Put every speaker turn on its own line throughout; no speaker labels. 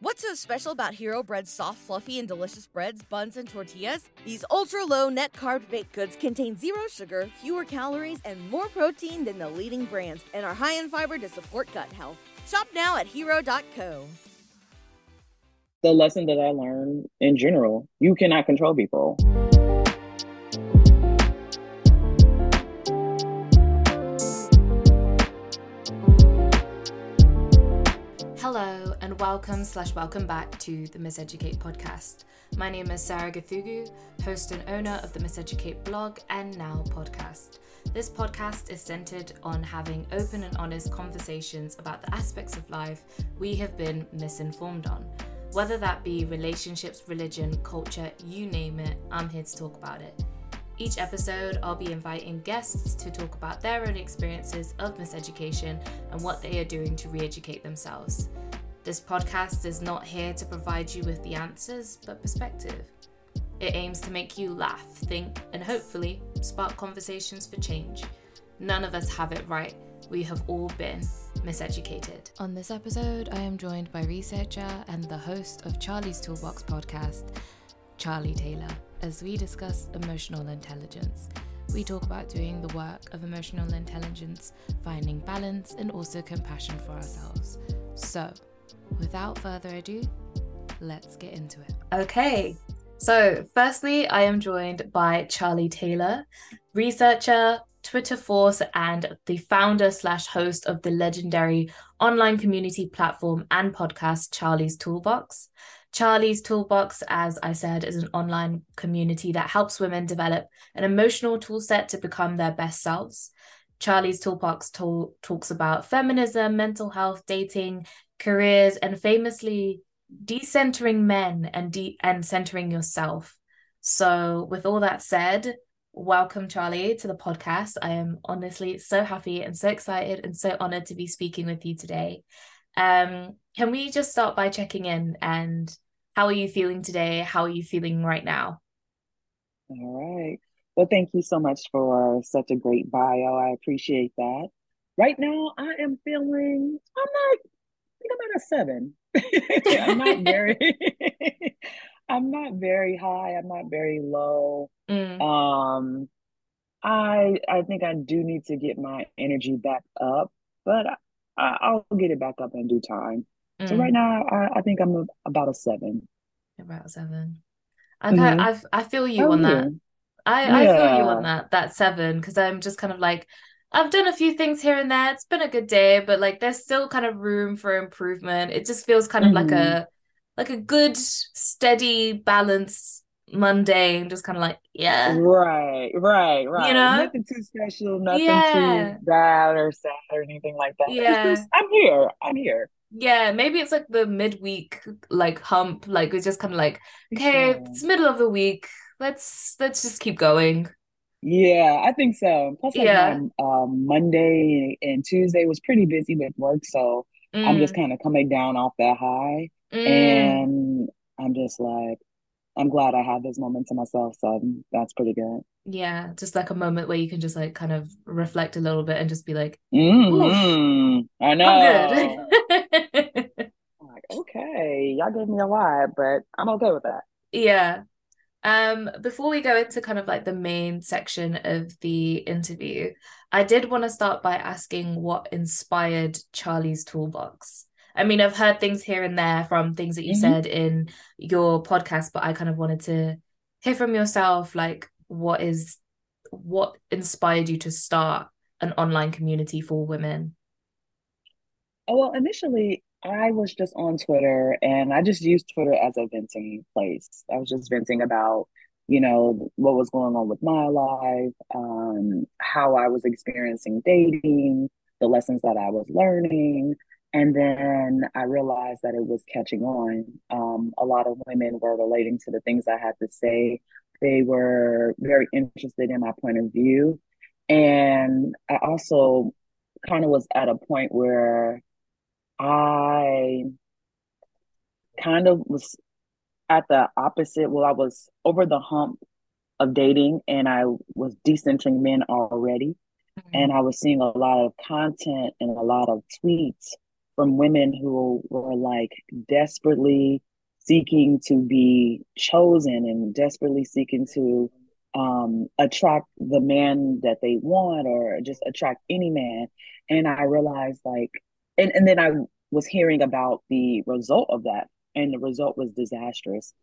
What's so special about Hero Bread's soft, fluffy, and delicious breads, buns, and tortillas? These ultra low net carb baked goods contain zero sugar, fewer calories, and more protein than the leading brands, and are high in fiber to support gut health. Shop now at hero.co.
The lesson that I learned in general you cannot control people.
Hello, and welcome slash welcome back to the Miseducate podcast. My name is Sarah Gathugu, host and owner of the Miseducate blog and now podcast. This podcast is centered on having open and honest conversations about the aspects of life we have been misinformed on. Whether that be relationships, religion, culture, you name it, I'm here to talk about it. Each episode, I'll be inviting guests to talk about their own experiences of miseducation and what they are doing to re educate themselves. This podcast is not here to provide you with the answers, but perspective. It aims to make you laugh, think, and hopefully spark conversations for change. None of us have it right. We have all been miseducated. On this episode, I am joined by researcher and the host of Charlie's Toolbox podcast, Charlie Taylor as we discuss emotional intelligence. We talk about doing the work of emotional intelligence, finding balance, and also compassion for ourselves. So, without further ado, let's get into it. Okay, so firstly, I am joined by Charlie Taylor, researcher, Twitter force, and the founder slash host of the legendary online community platform and podcast Charlie's Toolbox. Charlie's Toolbox, as I said, is an online community that helps women develop an emotional toolset to become their best selves. Charlie's Toolbox to- talks about feminism, mental health, dating, careers, and famously decentering men and de- and centering yourself. So, with all that said, welcome Charlie to the podcast. I am honestly so happy and so excited and so honored to be speaking with you today. Um, can we just start by checking in and how are you feeling today? How are you feeling right now?
All right. Well, thank you so much for such a great bio. I appreciate that. Right now, I am feeling, I'm not, I think I'm at a seven. I'm not very, I'm not very high. I'm not very low. Mm. Um, I I think I do need to get my energy back up, but I, will get it back up in due time. Mm. So right now, I, I think I'm a, about a seven.
About a seven. I mm-hmm. I I feel you oh, on that. I yeah. I feel you on that that seven because I'm just kind of like I've done a few things here and there. It's been a good day, but like there's still kind of room for improvement. It just feels kind of mm-hmm. like a like a good steady balance Monday and just kind of like, yeah.
Right, right, right. You know? Nothing too special, nothing yeah. too bad or sad or anything like that. Yeah. Just, I'm here. I'm here.
Yeah, maybe it's like the midweek like hump. Like it's just kind of like, okay, yeah. it's middle of the week. Let's let's just keep going.
Yeah, I think so. Plus, like yeah. um, Monday and Tuesday was pretty busy with work, so mm. I'm just mm. kind of coming down off that high, mm. and I'm just like, I'm glad I had those moments to myself. So that's pretty good.
Yeah, just like a moment where you can just like kind of reflect a little bit and just be like,
mm-hmm. I know. I'm good. like, okay, y'all gave me a lot, but I'm okay with that.
Yeah. Um, before we go into kind of like the main section of the interview, I did want to start by asking what inspired Charlie's Toolbox. I mean, I've heard things here and there from things that you mm-hmm. said in your podcast, but I kind of wanted to hear from yourself, like what is what inspired you to start an online community for women?
Oh, well, initially I was just on Twitter and I just used Twitter as a venting place. I was just venting about, you know, what was going on with my life, um, how I was experiencing dating, the lessons that I was learning, and then I realized that it was catching on. Um, a lot of women were relating to the things I had to say. They were very interested in my point of view. And I also kind of was at a point where I kind of was at the opposite. Well, I was over the hump of dating and I was decentering men already. Mm-hmm. And I was seeing a lot of content and a lot of tweets from women who were like desperately seeking to be chosen and desperately seeking to um, attract the man that they want or just attract any man. And I realized like, and, and then I was hearing about the result of that, and the result was disastrous.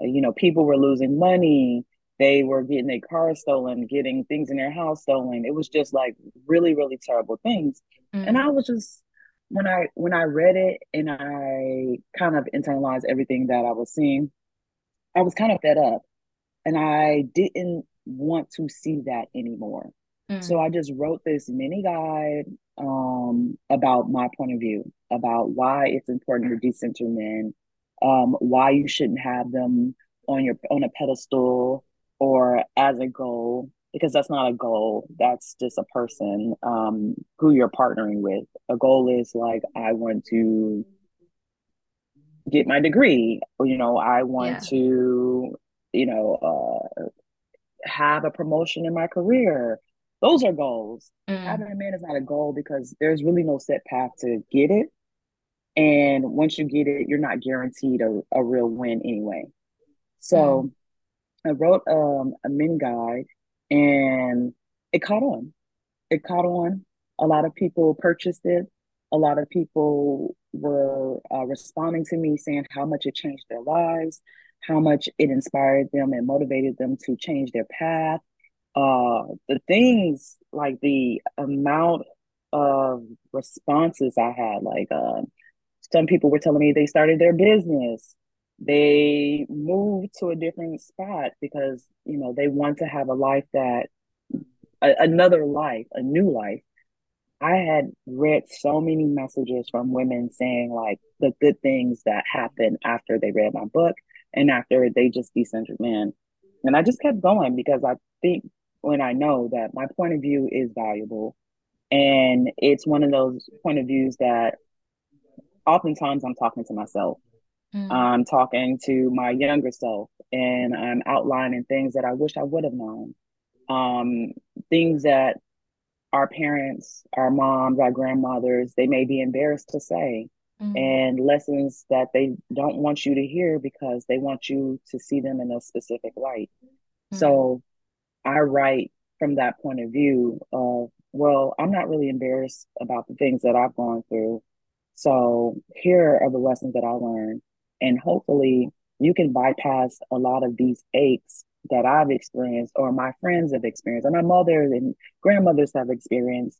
Uh, you know, people were losing money, they were getting their cars stolen, getting things in their house stolen. It was just like really, really terrible things. Mm. And I was just when I when I read it and I kind of internalized everything that I was seeing, I was kind of fed up and I didn't want to see that anymore. Mm. So I just wrote this mini guide um, about my point of view, about why it's important to decenter men, um, why you shouldn't have them on your on a pedestal or as a goal, because that's not a goal. That's just a person um, who you're partnering with. A goal is like I want to get my degree, or, you know, I want yeah. to you know, uh, have a promotion in my career. Those are goals. Mm. Having a man is not a goal because there's really no set path to get it. And once you get it, you're not guaranteed a, a real win anyway. So mm. I wrote um, a mini guide and it caught on. It caught on. A lot of people purchased it. A lot of people were uh, responding to me saying how much it changed their lives, how much it inspired them and motivated them to change their path. Uh, the things like the amount of responses I had, like uh, some people were telling me they started their business, they moved to a different spot because you know they want to have a life that a, another life, a new life. I had read so many messages from women saying like the good things that happened after they read my book and after they just decentered men. And I just kept going because I think when I know that my point of view is valuable and it's one of those point of views that oftentimes I'm talking to myself. Mm. I'm talking to my younger self and I'm outlining things that I wish I would have known. Um, things that our parents, our moms, our grandmothers, they may be embarrassed to say mm-hmm. and lessons that they don't want you to hear because they want you to see them in a specific light. Mm-hmm. So I write from that point of view of, well, I'm not really embarrassed about the things that I've gone through. So here are the lessons that I learned. And hopefully you can bypass a lot of these aches that I've experienced or my friends have experienced or my mother and grandmothers have experienced.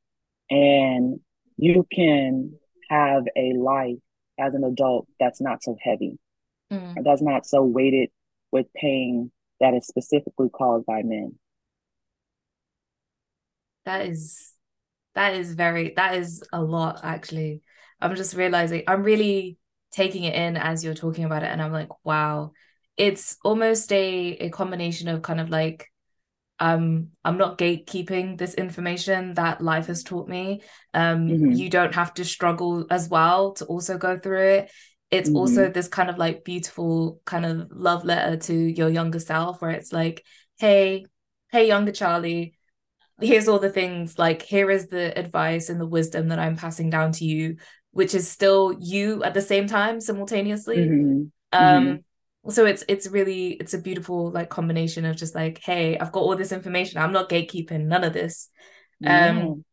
And you can have a life as an adult that's not so heavy, mm. that's not so weighted with pain that is specifically caused by men.
That is that is very that is a lot actually. I'm just realizing I'm really taking it in as you're talking about it and I'm like, wow. It's almost a a combination of kind of like um i'm not gatekeeping this information that life has taught me um mm-hmm. you don't have to struggle as well to also go through it it's mm-hmm. also this kind of like beautiful kind of love letter to your younger self where it's like hey hey younger charlie here's all the things like here is the advice and the wisdom that i'm passing down to you which is still you at the same time simultaneously mm-hmm. um mm-hmm so it's it's really it's a beautiful like combination of just like hey i've got all this information i'm not gatekeeping none of this yeah. um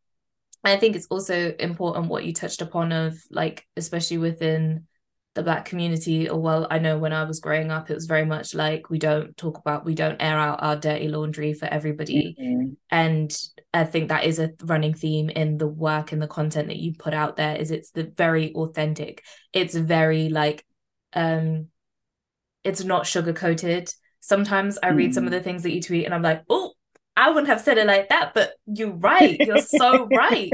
i think it's also important what you touched upon of like especially within the black community or well i know when i was growing up it was very much like we don't talk about we don't air out our dirty laundry for everybody mm-hmm. and i think that is a running theme in the work and the content that you put out there is it's the very authentic it's very like um it's not sugar coated. Sometimes I read mm. some of mm. the things that you tweet and I'm like, oh, I wouldn't have said it like that, but you're right. You're so right.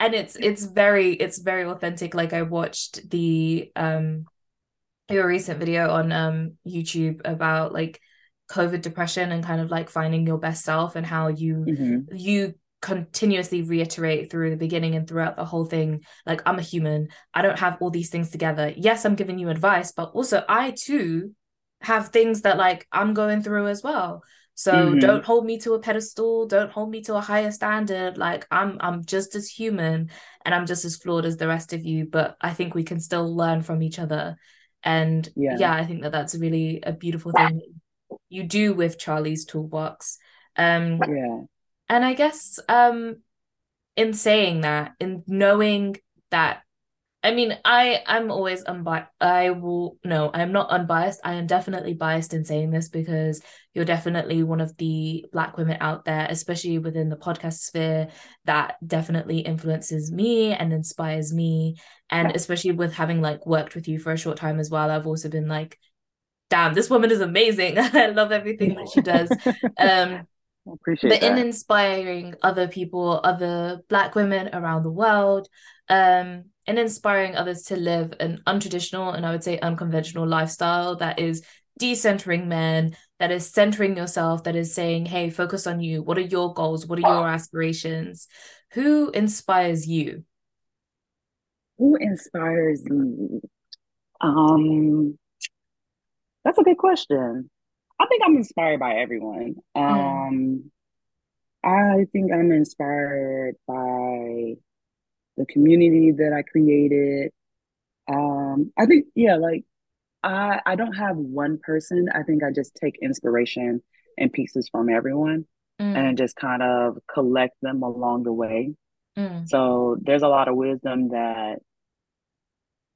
And it's it's very it's very authentic. Like I watched the um your recent video on um YouTube about like COVID depression and kind of like finding your best self and how you mm-hmm. you continuously reiterate through the beginning and throughout the whole thing like i'm a human i don't have all these things together yes i'm giving you advice but also i too have things that like I'm going through as well. So mm-hmm. don't hold me to a pedestal, don't hold me to a higher standard. Like I'm I'm just as human and I'm just as flawed as the rest of you, but I think we can still learn from each other. And yeah, yeah I think that that's really a beautiful thing you do with Charlie's toolbox. Um
yeah.
And I guess um in saying that, in knowing that I mean, I I'm always unbiased. I will no, I'm not unbiased. I am definitely biased in saying this because you're definitely one of the black women out there, especially within the podcast sphere, that definitely influences me and inspires me. And especially with having like worked with you for a short time as well, I've also been like, damn, this woman is amazing. I love everything that she does. Um
appreciate
but
that.
in inspiring other people, other black women around the world, um and inspiring others to live an untraditional and I would say unconventional lifestyle that is decentering men, that is centering yourself, that is saying, hey, focus on you. What are your goals? What are your aspirations? Who inspires you?
Who inspires me? Um, that's a good question. I think I'm inspired by everyone. Mm. Um. I think I'm inspired by the community that I created. Um, I think, yeah, like I I don't have one person. I think I just take inspiration and pieces from everyone mm. and just kind of collect them along the way. Mm. So there's a lot of wisdom that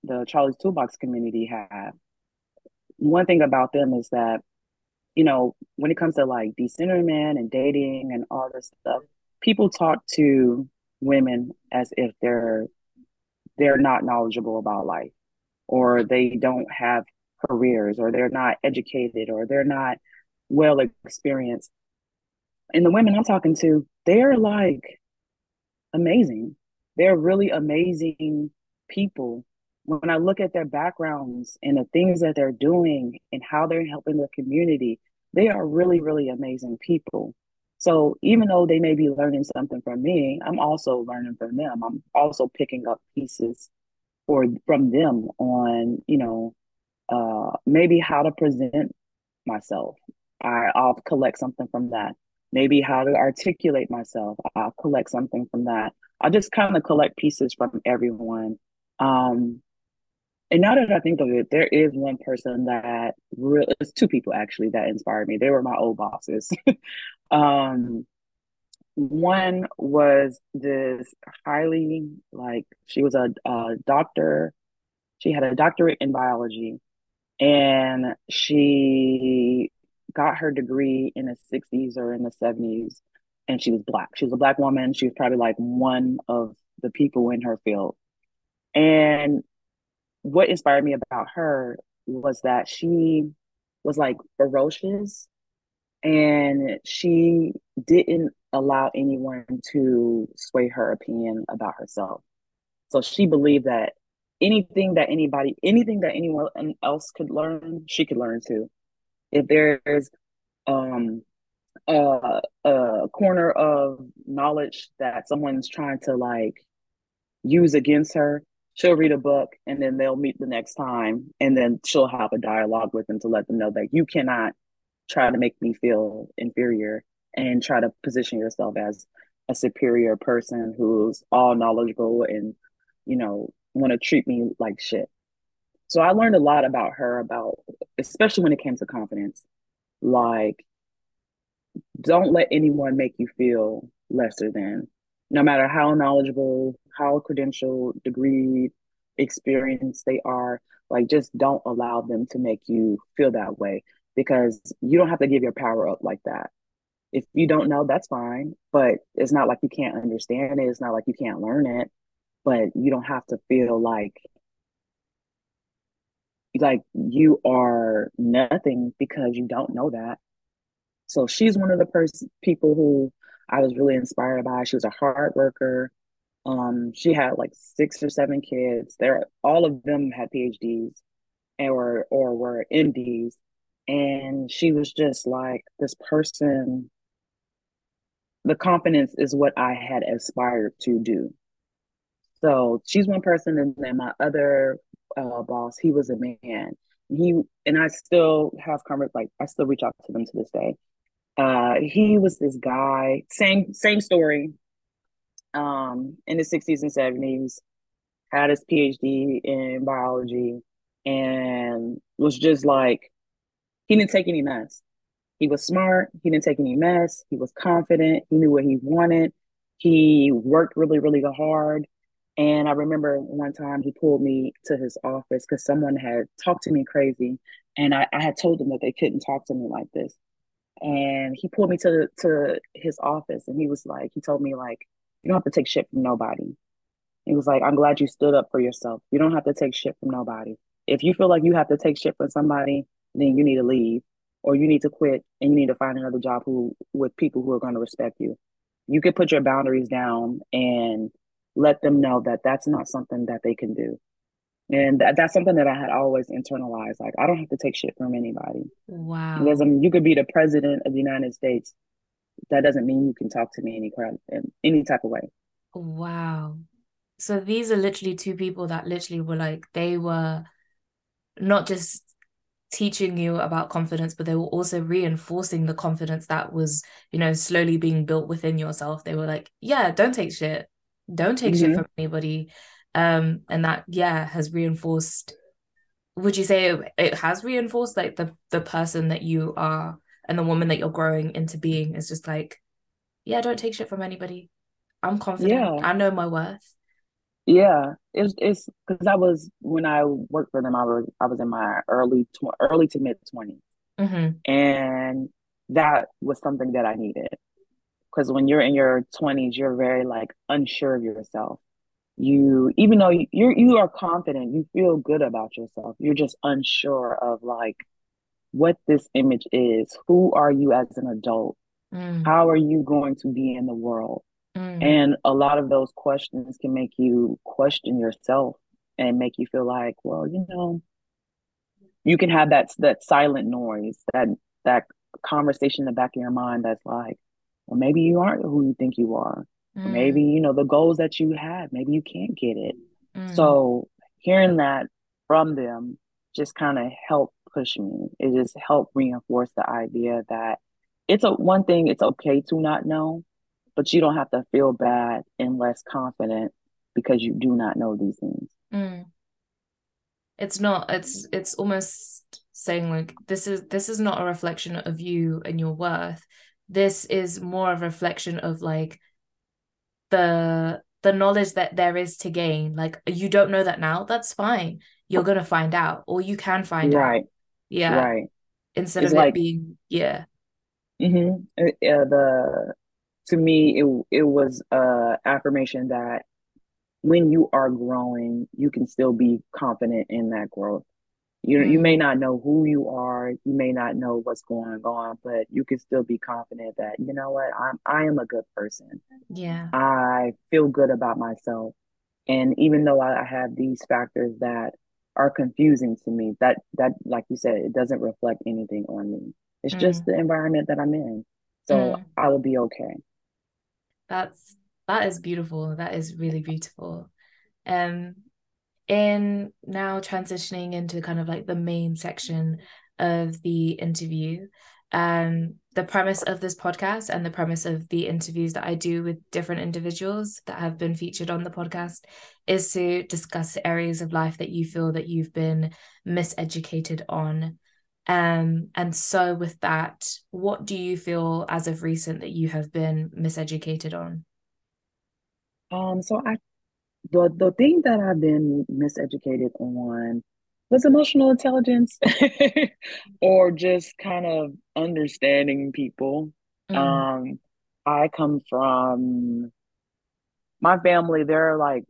the Charlie's Toolbox community have. One thing about them is that, you know, when it comes to like decenterment and dating and all this stuff, people talk to women as if they're they're not knowledgeable about life or they don't have careers or they're not educated or they're not well experienced. And the women i'm talking to they're like amazing. They're really amazing people. When i look at their backgrounds and the things that they're doing and how they're helping the community they are really really amazing people. So even though they may be learning something from me, I'm also learning from them. I'm also picking up pieces or from them on, you know, uh, maybe how to present myself. I, I'll collect something from that. Maybe how to articulate myself. I'll collect something from that. I just kind of collect pieces from everyone. Um, and now that I think of it, there is one person that really, it's two people actually that inspired me. They were my old bosses. um, one was this highly, like, she was a, a doctor. She had a doctorate in biology and she got her degree in the 60s or in the 70s and she was black. She was a black woman. She was probably like one of the people in her field. And what inspired me about her was that she was like ferocious and she didn't allow anyone to sway her opinion about herself. So she believed that anything that anybody, anything that anyone else could learn, she could learn too. If there's um a, a corner of knowledge that someone's trying to like use against her, she'll read a book and then they'll meet the next time and then she'll have a dialogue with them to let them know that you cannot try to make me feel inferior and try to position yourself as a superior person who's all knowledgeable and you know want to treat me like shit. So i learned a lot about her about especially when it came to confidence. Like don't let anyone make you feel lesser than. No matter how knowledgeable, how credential, degree, experienced they are, like just don't allow them to make you feel that way because you don't have to give your power up like that. If you don't know, that's fine, but it's not like you can't understand it. It's not like you can't learn it, but you don't have to feel like like you are nothing because you don't know that. So she's one of the person people who I was really inspired by. She was a hard worker. Um, she had like six or seven kids. There, are all of them had PhDs, or or were MDs, and she was just like this person. The confidence is what I had aspired to do. So she's one person, and then my other uh, boss, he was a man. He and I still have conversations. Like I still reach out to them to this day Uh, he was this guy, same same story. Um, in the 60s and 70s, had his PhD in biology and was just like he didn't take any mess. He was smart, he didn't take any mess, he was confident, he knew what he wanted. He worked really, really hard. And I remember one time he pulled me to his office because someone had talked to me crazy. And I, I had told them that they couldn't talk to me like this. And he pulled me to to his office and he was like, he told me like, you don't have to take shit from nobody. He was like, I'm glad you stood up for yourself. You don't have to take shit from nobody. If you feel like you have to take shit from somebody, then you need to leave or you need to quit and you need to find another job who with people who are going to respect you. You could put your boundaries down and let them know that that's not something that they can do. And that, that's something that I had always internalized. Like, I don't have to take shit from anybody.
Wow.
Because um, you could be the president of the United States. That doesn't mean you can talk to me any crap in any type of way.
Wow. So these are literally two people that literally were like, they were not just teaching you about confidence, but they were also reinforcing the confidence that was, you know, slowly being built within yourself. They were like, yeah, don't take shit. Don't take mm-hmm. shit from anybody. Um, and that, yeah, has reinforced would you say it, it has reinforced like the the person that you are and the woman that you're growing into being is just like, yeah, don't take shit from anybody. I'm confident. Yeah. I know my worth.
Yeah, it's it's because I was when I worked for them, I was I was in my early tw- early to mid 20s
mm-hmm.
and that was something that I needed. Because when you're in your twenties, you're very like unsure of yourself. You even though you're you are confident, you feel good about yourself. You're just unsure of like what this image is. Who are you as an adult?
Mm.
How are you going to be in the world?
Mm.
And a lot of those questions can make you question yourself and make you feel like, well, you know, you can have that that silent noise, that that conversation in the back of your mind that's like, well, maybe you aren't who you think you are. Mm. Maybe, you know, the goals that you have, maybe you can't get it.
Mm.
So hearing that from them just kind of helped push me. It just helped reinforce the idea that it's a one thing, it's okay to not know, but you don't have to feel bad and less confident because you do not know these things.
Mm. It's not. It's it's almost saying like this is this is not a reflection of you and your worth. This is more of a reflection of like the the knowledge that there is to gain. Like you don't know that now, that's fine. You're gonna find out, or you can find
right.
out. Right yeah.
Right.
Instead it's of like, it being yeah.
Mm-hmm. Uh, the to me it it was a affirmation that when you are growing you can still be confident in that growth. You mm. you may not know who you are you may not know what's going on but you can still be confident that you know what? I'm i am a good person.
Yeah.
I feel good about myself. And even though i have these factors that are confusing to me that that like you said it doesn't reflect anything on me. It's mm. just the environment that i'm in. So mm. i will be okay
that's that is beautiful. That is really beautiful. Um in now transitioning into kind of like the main section of the interview um the premise of this podcast and the premise of the interviews that I do with different individuals that have been featured on the podcast is to discuss areas of life that you feel that you've been miseducated on um, and so, with that, what do you feel as of recent that you have been miseducated on?
Um, so I the the thing that I've been miseducated on was emotional intelligence or just kind of understanding people. Mm. Um, I come from my family, they're like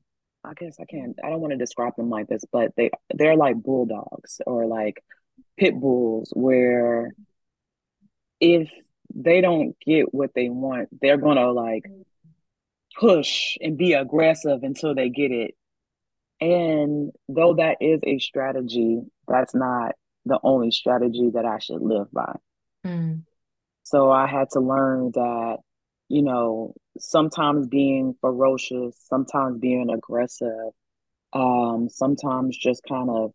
I guess I can't I don't want to describe them like this, but they they're like bulldogs or like pit bulls where if they don't get what they want, they're gonna like push and be aggressive until they get it. And though that is a strategy, that's not the only strategy that I should live by.
Mm.
So I had to learn that, you know, sometimes being ferocious, sometimes being aggressive, um, sometimes just kind of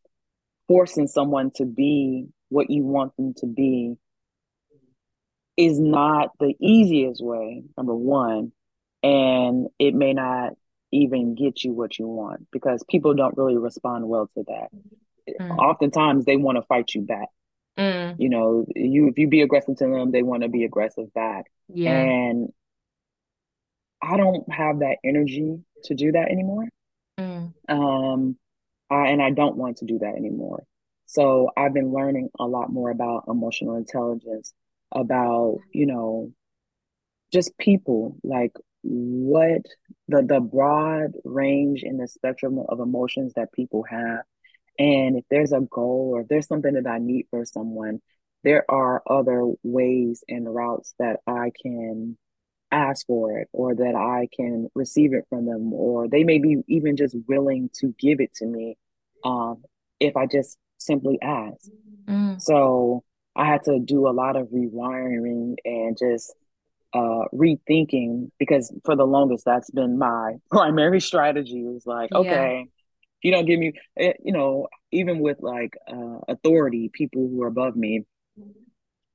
forcing someone to be what you want them to be is not the easiest way, number one, and it may not even get you what you want because people don't really respond well to that. Mm. Oftentimes they want to fight you back. Mm. You know, you if you be aggressive to them, they want to be aggressive back. Yeah. And I don't have that energy to do that anymore. Mm. Um, I, and I don't want to do that anymore. So I've been learning a lot more about emotional intelligence, about you know, just people like what the the broad range in the spectrum of emotions that people have and if there's a goal or if there's something that i need for someone there are other ways and routes that i can ask for it or that i can receive it from them or they may be even just willing to give it to me um, if i just simply ask mm. so i had to do a lot of rewiring and just uh, rethinking because for the longest that's been my primary strategy was like yeah. okay if you don't give me eh, you know even with like uh, authority people who are above me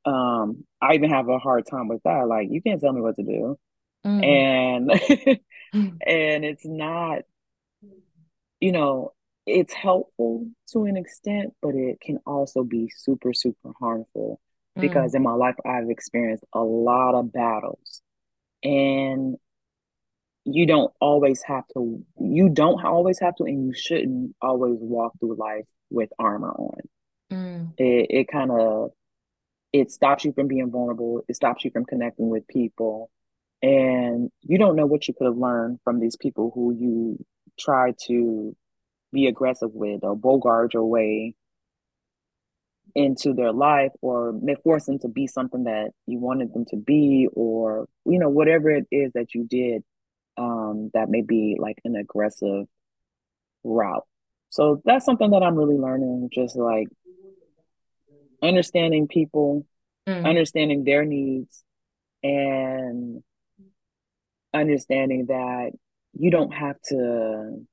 um i even have a hard time with that like you can't tell me what to do mm. and and it's not you know it's helpful to an extent but it can also be super super harmful because mm. in my life I've experienced a lot of battles and you don't always have to you don't always have to and you shouldn't always walk through life with armor on mm. it, it kind of it stops you from being vulnerable it stops you from connecting with people and you don't know what you could have learned from these people who you try to be aggressive with or bogart your way into their life or may force them to be something that you wanted them to be or you know whatever it is that you did um that may be like an aggressive route. So that's something that i'm really learning just like understanding people mm. understanding their needs and understanding that you don't have to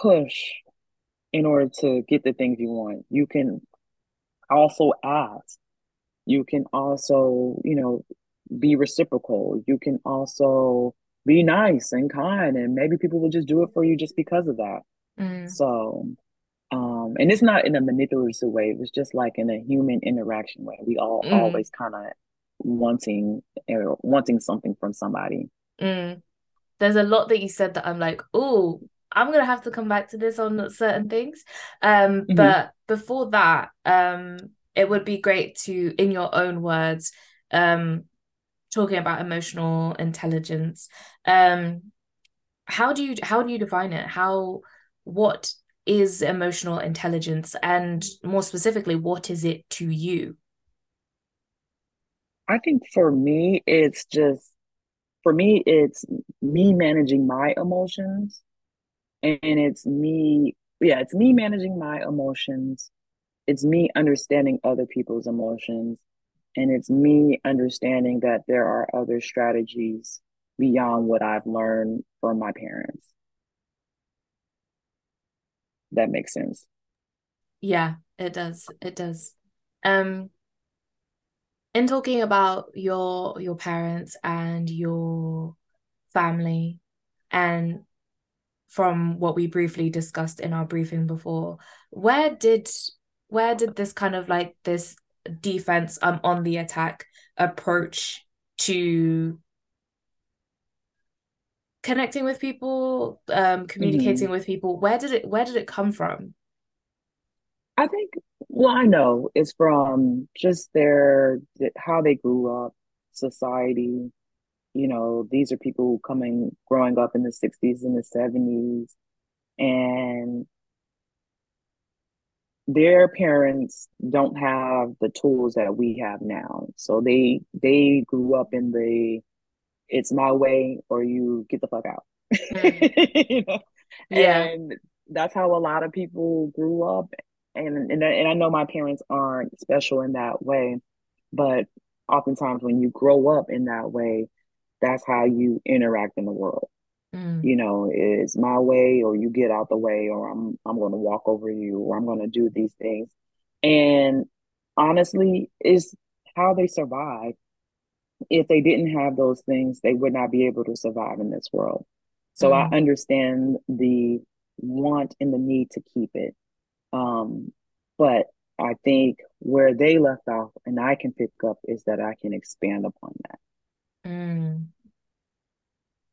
push in order to get the things you want. You can also ask. You can also, you know, be reciprocal. You can also be nice and kind, and maybe people will just do it for you just because of that. Mm. So, um, and it's not in a manipulative way. It was just like in a human interaction way. We all mm. always kind of wanting uh, wanting something from somebody.
Mm. There's a lot that you said that I'm like, oh, I'm gonna have to come back to this on certain things. Um, mm-hmm. but before that, um, it would be great to, in your own words, um, talking about emotional intelligence. Um, how do you how do you define it? How what is emotional intelligence, and more specifically, what is it to you?
I think for me, it's just for me, it's me managing my emotions and it's me yeah it's me managing my emotions it's me understanding other people's emotions and it's me understanding that there are other strategies beyond what i've learned from my parents that makes sense.
Yeah it does. It does. Um in talking about your your parents and your family and from what we briefly discussed in our briefing before where did where did this kind of like this defense um on the attack approach to connecting with people um communicating mm-hmm. with people where did it where did it come from
i think well i know it's from just their how they grew up society you know, these are people coming, growing up in the 60s and the 70s, and their parents don't have the tools that we have now. So they they grew up in the it's my way or you get the fuck out. Mm. you know? Yeah. And that's how a lot of people grew up. And, and and I know my parents aren't special in that way, but oftentimes when you grow up in that way, that's how you interact in the world. Mm. You know, it's my way or you get out the way or I'm I'm going to walk over you or I'm going to do these things. And honestly, is how they survive. If they didn't have those things, they would not be able to survive in this world. So mm. I understand the want and the need to keep it. Um, but I think where they left off and I can pick up is that I can expand upon that.
Mm.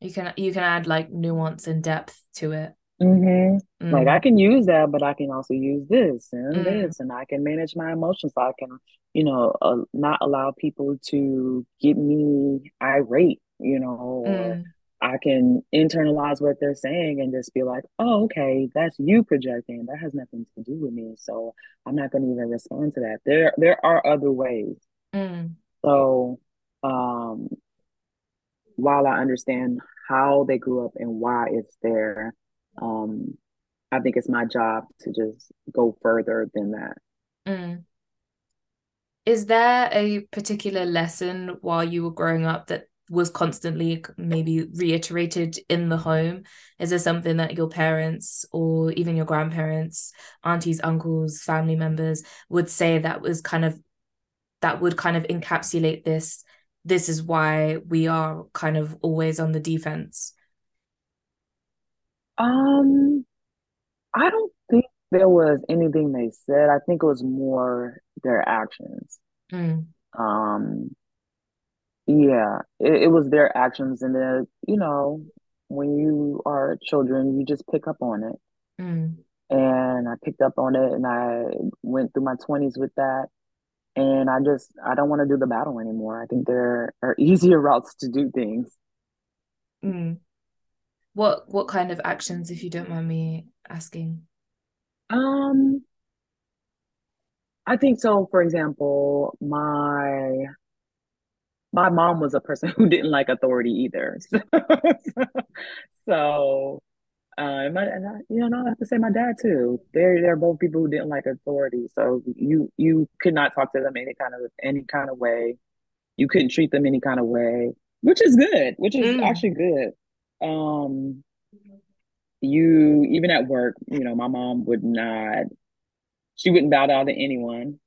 You can you can add like nuance and depth to it.
Mm-hmm. Mm. Like I can use that, but I can also use this and mm. this, and I can manage my emotions. So I can, you know, uh, not allow people to get me irate, you know, or mm. I can internalize what they're saying and just be like, oh, okay, that's you projecting. That has nothing to do with me. So I'm not going to even respond to that. There, there are other ways.
Mm.
So, um, while I understand how they grew up and why it's there, um, I think it's my job to just go further than that.
Mm. Is there a particular lesson while you were growing up that was constantly maybe reiterated in the home? Is there something that your parents or even your grandparents, aunties, uncles, family members would say that was kind of that would kind of encapsulate this? This is why we are kind of always on the defense.
Um, I don't think there was anything they said. I think it was more their actions.
Mm.
Um, yeah, it, it was their actions, and then you know, when you are children, you just pick up on it.
Mm.
And I picked up on it, and I went through my twenties with that. And I just I don't want to do the battle anymore. I think there are easier routes to do things.
Mm. What what kind of actions, if you don't mind me asking?
Um, I think so. For example, my my mom was a person who didn't like authority either. So, so uh, my, and I, you know, I have to say my dad too. They're they're both people who didn't like authority. So you you could not talk to them any kind of any kind of way. You couldn't treat them any kind of way, which is good. Which is mm. actually good. Um, you even at work, you know, my mom would not. She wouldn't bow down to anyone,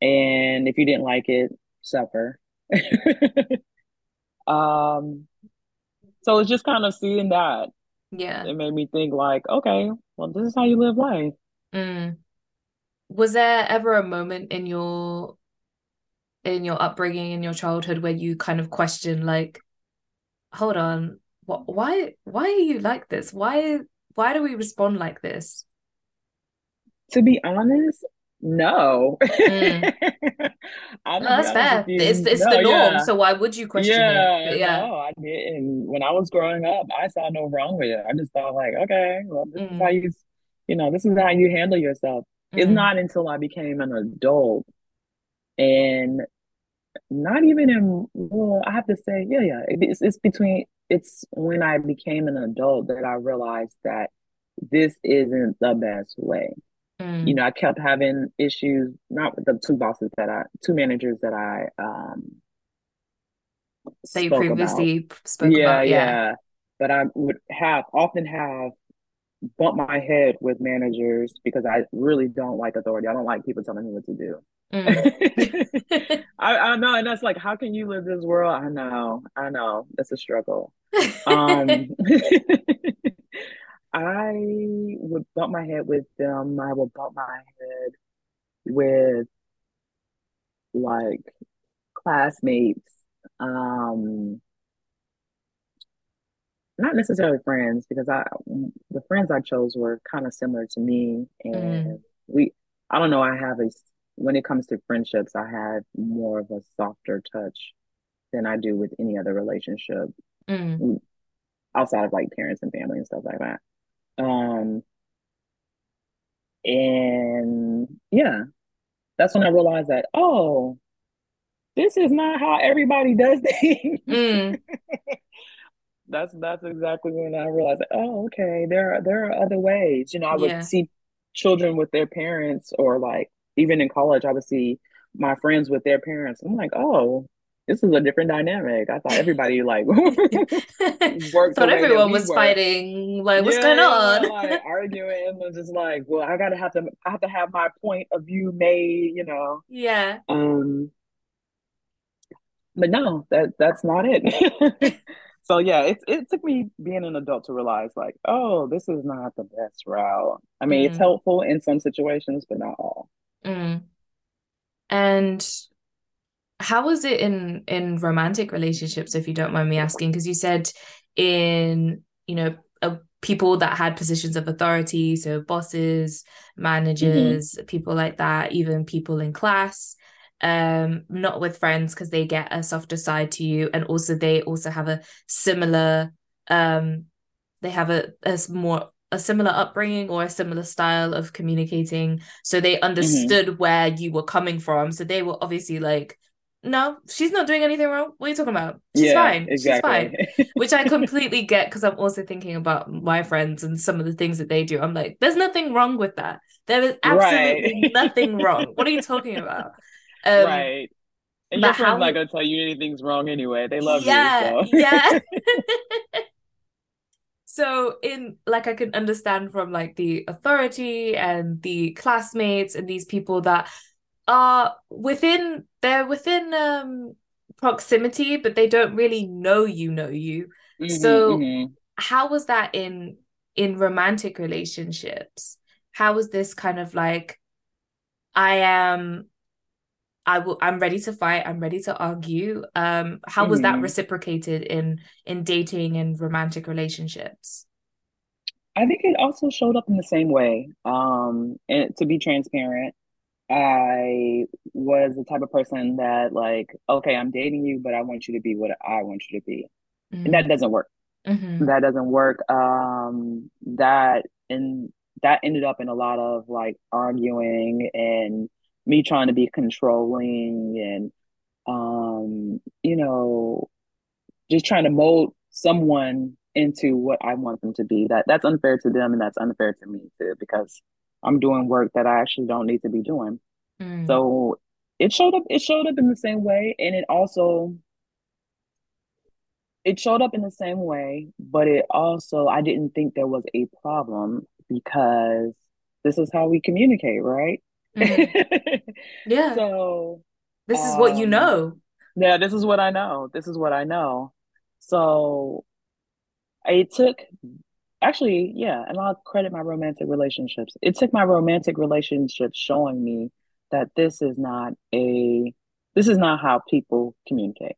and if you didn't like it, suffer. um, so it's just kind of seeing that.
Yeah.
It made me think like, okay, well, this is how you live life.
Mm. Was there ever a moment in your in your upbringing in your childhood where you kind of question like, hold on, why why are you like this? Why why do we respond like this?
To be honest, no.
Mm. no that's fair. It's, it's no, the norm. Yeah. So why would you question
yeah,
it?
Yeah. No, I didn't. When I was growing up, I saw no wrong with it. I just thought like, okay, well, this mm. is how you, you know, this is how you handle yourself. Mm. It's not until I became an adult and not even in, well, I have to say, yeah, yeah, it's, it's between, it's when I became an adult that I realized that this isn't the best way.
Mm.
You know, I kept having issues, not with the two bosses that I, two managers that I, um,
that you previously
about.
spoke
yeah,
about. Yeah,
yeah. But I would have often have bumped my head with managers because I really don't like authority. I don't like people telling me what to do.
Mm.
I, I know, and that's like, how can you live this world? I know, I know, it's a struggle. um, I would bump my head with them. I would bump my head with like classmates. Um, not necessarily friends because I the friends I chose were kind of similar to me and mm. we I don't know I have a when it comes to friendships I have more of a softer touch than I do with any other relationship
mm.
outside of like parents and family and stuff like that um, and yeah, that's when I realized that, oh, this is not how everybody does things.
Mm.
That's that's exactly when I realized, that, oh, okay, there are there are other ways. You know, I would
yeah.
see children with their parents, or like even in college, I would see my friends with their parents. I'm like, oh, this is a different dynamic. I thought everybody like worked.
thought everyone was work. fighting. Like, what's yeah, going on?
like arguing and just like, well, I gotta have to. I have to have my point of view made. You know.
Yeah.
Um. but no, that that's not it. so yeah, it it took me being an adult to realize like, oh, this is not the best route. I mean, mm. it's helpful in some situations, but not all.
Mm. And how was it in in romantic relationships, if you don't mind me asking? Because you said in you know uh, people that had positions of authority, so bosses, managers, mm-hmm. people like that, even people in class um not with friends because they get a softer side to you. And also they also have a similar um they have a, a more a similar upbringing or a similar style of communicating. So they mm-hmm. understood mm-hmm. where you were coming from. So they were obviously like no she's not doing anything wrong. What are you talking about? She's yeah, fine. Exactly. she's fine. Which i completely get because i'm also thinking about my friends and some of the things that they do. I'm like there's nothing wrong with that. There is absolutely right. nothing wrong. What are you talking about
um, right. And your friend's not gonna tell you anything's wrong anyway. They love
yeah,
you. So.
Yeah. so in like I can understand from like the authority and the classmates and these people that are within they're within um proximity, but they don't really know you know you. Mm-hmm, so mm-hmm. how was that in in romantic relationships? How was this kind of like I am I will I'm ready to fight, I'm ready to argue. Um how was mm-hmm. that reciprocated in in dating and romantic relationships?
I think it also showed up in the same way. Um and to be transparent, I was the type of person that like, okay, I'm dating you, but I want you to be what I want you to be. Mm-hmm. And that mm-hmm. doesn't work. Mm-hmm. That doesn't work. Um that and that ended up in a lot of like arguing and me trying to be controlling and um you know just trying to mold someone into what I want them to be. That that's unfair to them and that's unfair to me too because I'm doing work that I actually don't need to be doing. Mm. so it showed up it showed up in the same way and it also it showed up in the same way but it also I didn't think there was a problem because this is how we communicate right
Mm-hmm. yeah.
So
this is um, what you um, know.
Yeah, this is what I know. This is what I know. So it took actually, yeah, and I'll credit my romantic relationships. It took my romantic relationships showing me that this is not a this is not how people communicate.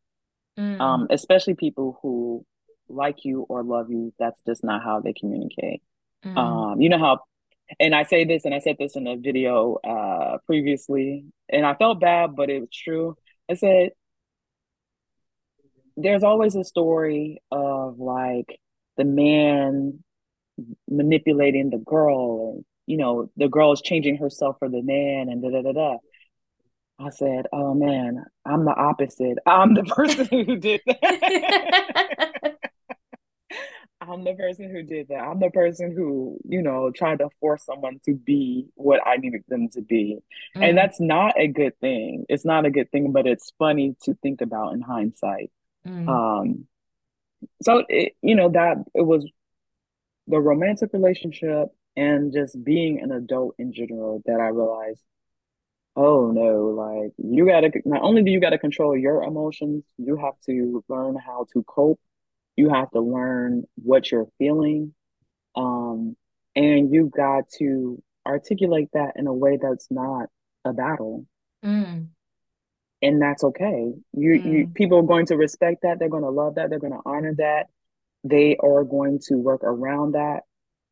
Mm. Um, especially people who like you or love you, that's just not how they communicate. Mm. Um, you know how and I say this, and I said this in a video uh, previously, and I felt bad, but it was true. I said, there's always a story of like the man manipulating the girl, and you know, the girl is changing herself for the man, and da da da da. I said, "Oh man, I'm the opposite. I'm the person who did that." I'm the person who did that. I'm the person who, you know, tried to force someone to be what I needed them to be. Mm. And that's not a good thing. It's not a good thing, but it's funny to think about in hindsight. Mm. Um so it, you know, that it was the romantic relationship and just being an adult in general that I realized, oh no, like you gotta not only do you gotta control your emotions, you have to learn how to cope you have to learn what you're feeling um, and you've got to articulate that in a way that's not a battle. Mm. and that's okay. You, mm. you people are going to respect that. They're going to love that. They're going to honor that. They are going to work around that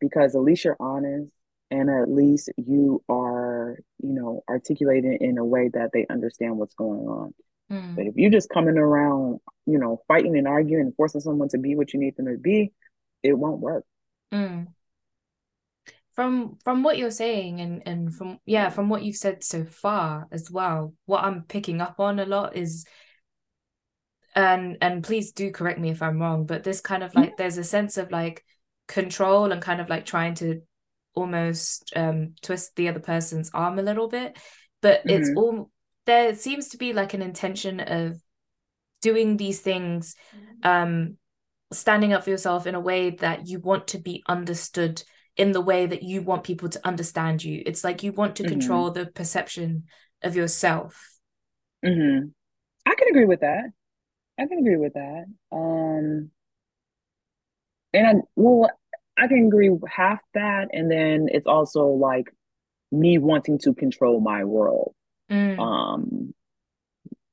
because at least you're honest and at least you are you know articulating in a way that they understand what's going on Mm. But if you're just coming around, you know, fighting and arguing and forcing someone to be what you need them to be, it won't work.
Mm. From from what you're saying and and from yeah, from what you've said so far as well, what I'm picking up on a lot is and and please do correct me if I'm wrong, but this kind of like mm-hmm. there's a sense of like control and kind of like trying to almost um twist the other person's arm a little bit but mm-hmm. it's all there seems to be like an intention of doing these things um standing up for yourself in a way that you want to be understood in the way that you want people to understand you it's like you want to mm-hmm. control the perception of yourself
mm-hmm. i can agree with that I can agree with that. Um, and I, well, I can agree with half that, and then it's also like me wanting to control my world.
Mm,
Um,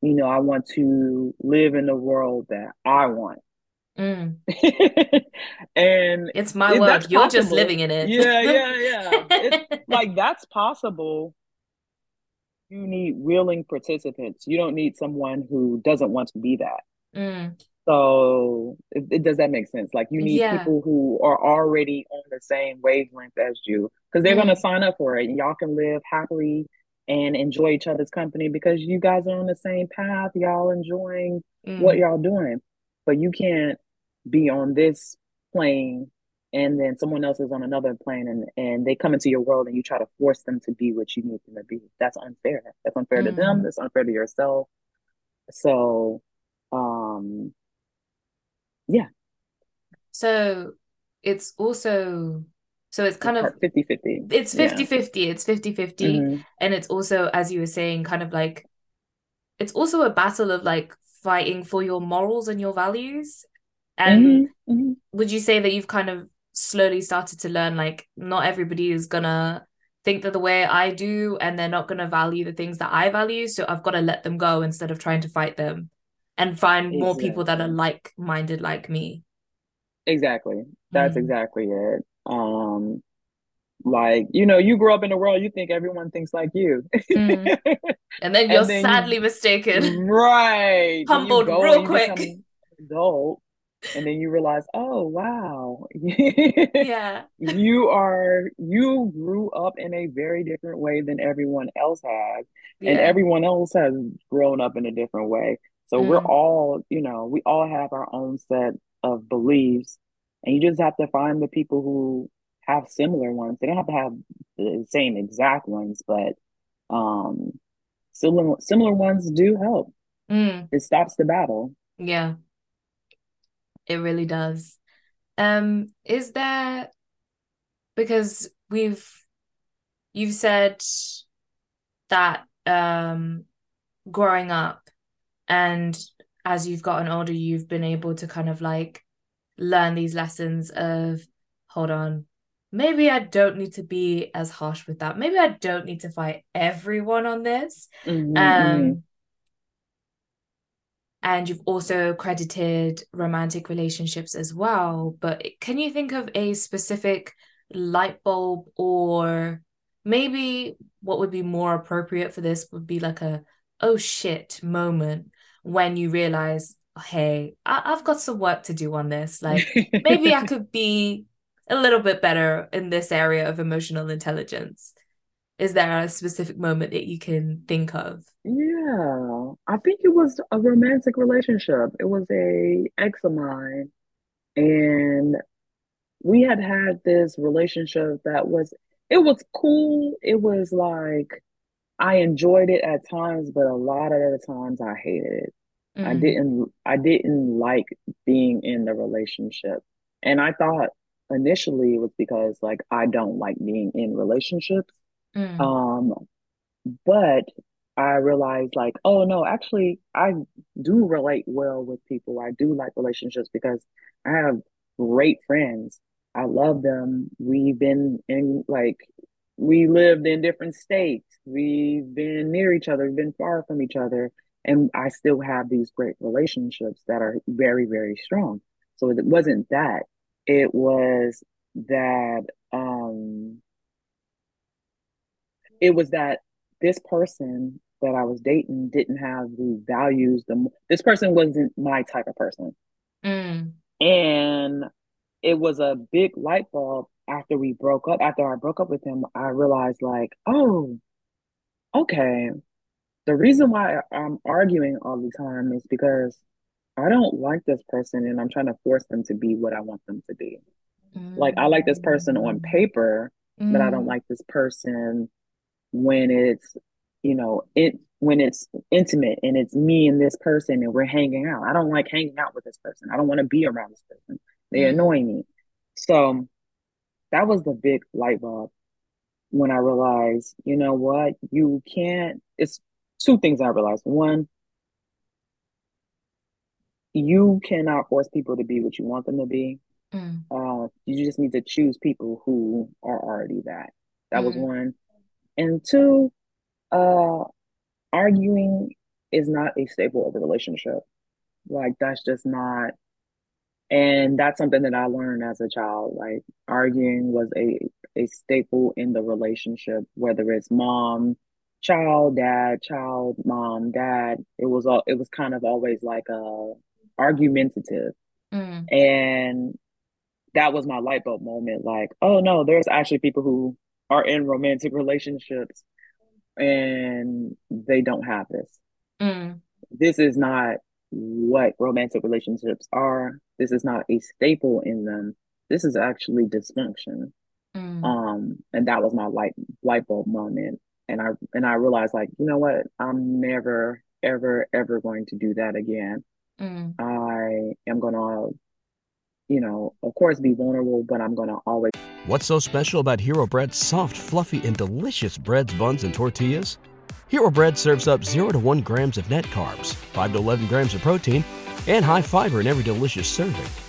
you know, I want to live in the world that I want.
mm.
And
It's my
it,
world. You're just living in it.
Yeah, yeah, yeah. It's like that's possible. You need willing participants. You don't need someone who doesn't want to be that.
Mm,
So it, it does that make sense? Like you need
yeah.
people who are already on the same wavelength as you because they're
Mm,
sign up for it. And y'all can live happily and enjoy each other's company because you guys are on the same path. Y'all enjoying what
mm,
y'all doing. But you can't be on this plane and then someone else is on another plane and, and they come into your world and you try to force them to be what you need them to be. That's unfair. That's unfair to them.
mm.
That's unfair to yourself. So um yeah,
So it's also, so it's
it's
kind of
part 50 50.
it's
Yeah.
50-50 it's 50-50
hmm
and it's also as you were saying kind of like it's also a battle of like fighting for your morals and your values and
hmm hmm
would you say that you've kind of slowly started to learn like not everybody is gonna think that the way I do and they're not gonna value the things that I value so I've got to let them go instead of trying to fight them and find more people that are like-minded like me
Exactly. That's
mm.
exactly it. Um, like, you know, you grow up in the world, you think everyone thinks like you.
Mm. and then you're
And then you,
sadly mistaken.
Right, you
humbled real
you
quick.
adult, and then you realize, oh, wow,
yeah.
You are, you grew up in a very different way than everyone else has, and everyone else has grown up in a different way. So we're
Mm,
all, you know, we all have our own set of beliefs, and you just have to find the people who have similar ones. They don't have to have the same exact ones, but um, similar similar ones do help.
mm,
It stops the battle.
yeah, it really does. Um, is there because we've you've said that um growing up and as you've gotten older, you've been able to kind of like learn these lessons of hold on, maybe I don't need to be as harsh with that. Maybe I don't need to fight everyone on this.
hmm hmm
Um, and you've also credited romantic relationships as well. But can you think of a specific light bulb, or maybe what would be more appropriate for this would be like a oh shit moment when you realize, hey, I- I've got some work to do on this. Like maybe I could be a little bit better in this area of emotional intelligence. Is there a specific moment that you can think of?
Yeah, I think it was a romantic relationship. It was a ex of mine, and we had had this relationship that was, it was cool. It was like I enjoyed it at times, but a lot of the times I hated it. I
Mm,
didn't, I didn't like being in the relationship, and I thought initially it was because like I don't like being in relationships.
mm,
Um, but I realized like, oh no, actually I do relate well with people. I do like relationships because I have great friends. I love them. We've been in like we lived in different states. We've been near each other, we've been far from each other, and I still have these great relationships that are very, very strong. So it wasn't that. It was that um it was that this person that I was dating didn't have the values. The this person wasn't my type of person,
mm,
and it was a big light bulb after we broke up. After I broke up with him, I realized like, oh, okay. The reason why I'm arguing all the time is because I don't like this person, and I'm trying to force them to be what I want them to be. Like I like this person on
mm,
paper, but I don't
mm,
like this person when it's you know it when it's intimate and it's me and this person and we're hanging out. I don't like hanging out with this person. I don't want to be around this person. They
mm,
annoy me. So that was the big light bulb when i realized you know what? You can't it's two things i realized one you cannot force people to be what you want them to be.
Mm.
Uh, you just need to choose people who are already that. That was
Mm.
one. And two, uh, arguing is not a staple of a relationship. Like that's just not, and that's something that I learned as a child. Like arguing was a a staple in the relationship, whether it's mom, child, dad, child, mom, dad. It was all it was kind of always like a argumentative.
Mm.
And that was my light bulb moment. Like, oh no, there's actually people who are in romantic relationships and they don't have this.
Mm.
This is not what romantic relationships are. This is not a staple in them. This is actually dysfunction.
Mm.
Um, and that was my light light bulb moment. And I and I realized like, you know what? I'm never, ever, ever going to do that again.
Mm.
I am gonna, you know, of course be vulnerable, but I'm gonna always
What's so special about Hero Bread's soft, fluffy, and delicious breads, buns, and tortillas? Hero Bread serves up 0 to 1 grams of net carbs, 5 to 11 grams of protein, and high fiber in every delicious serving.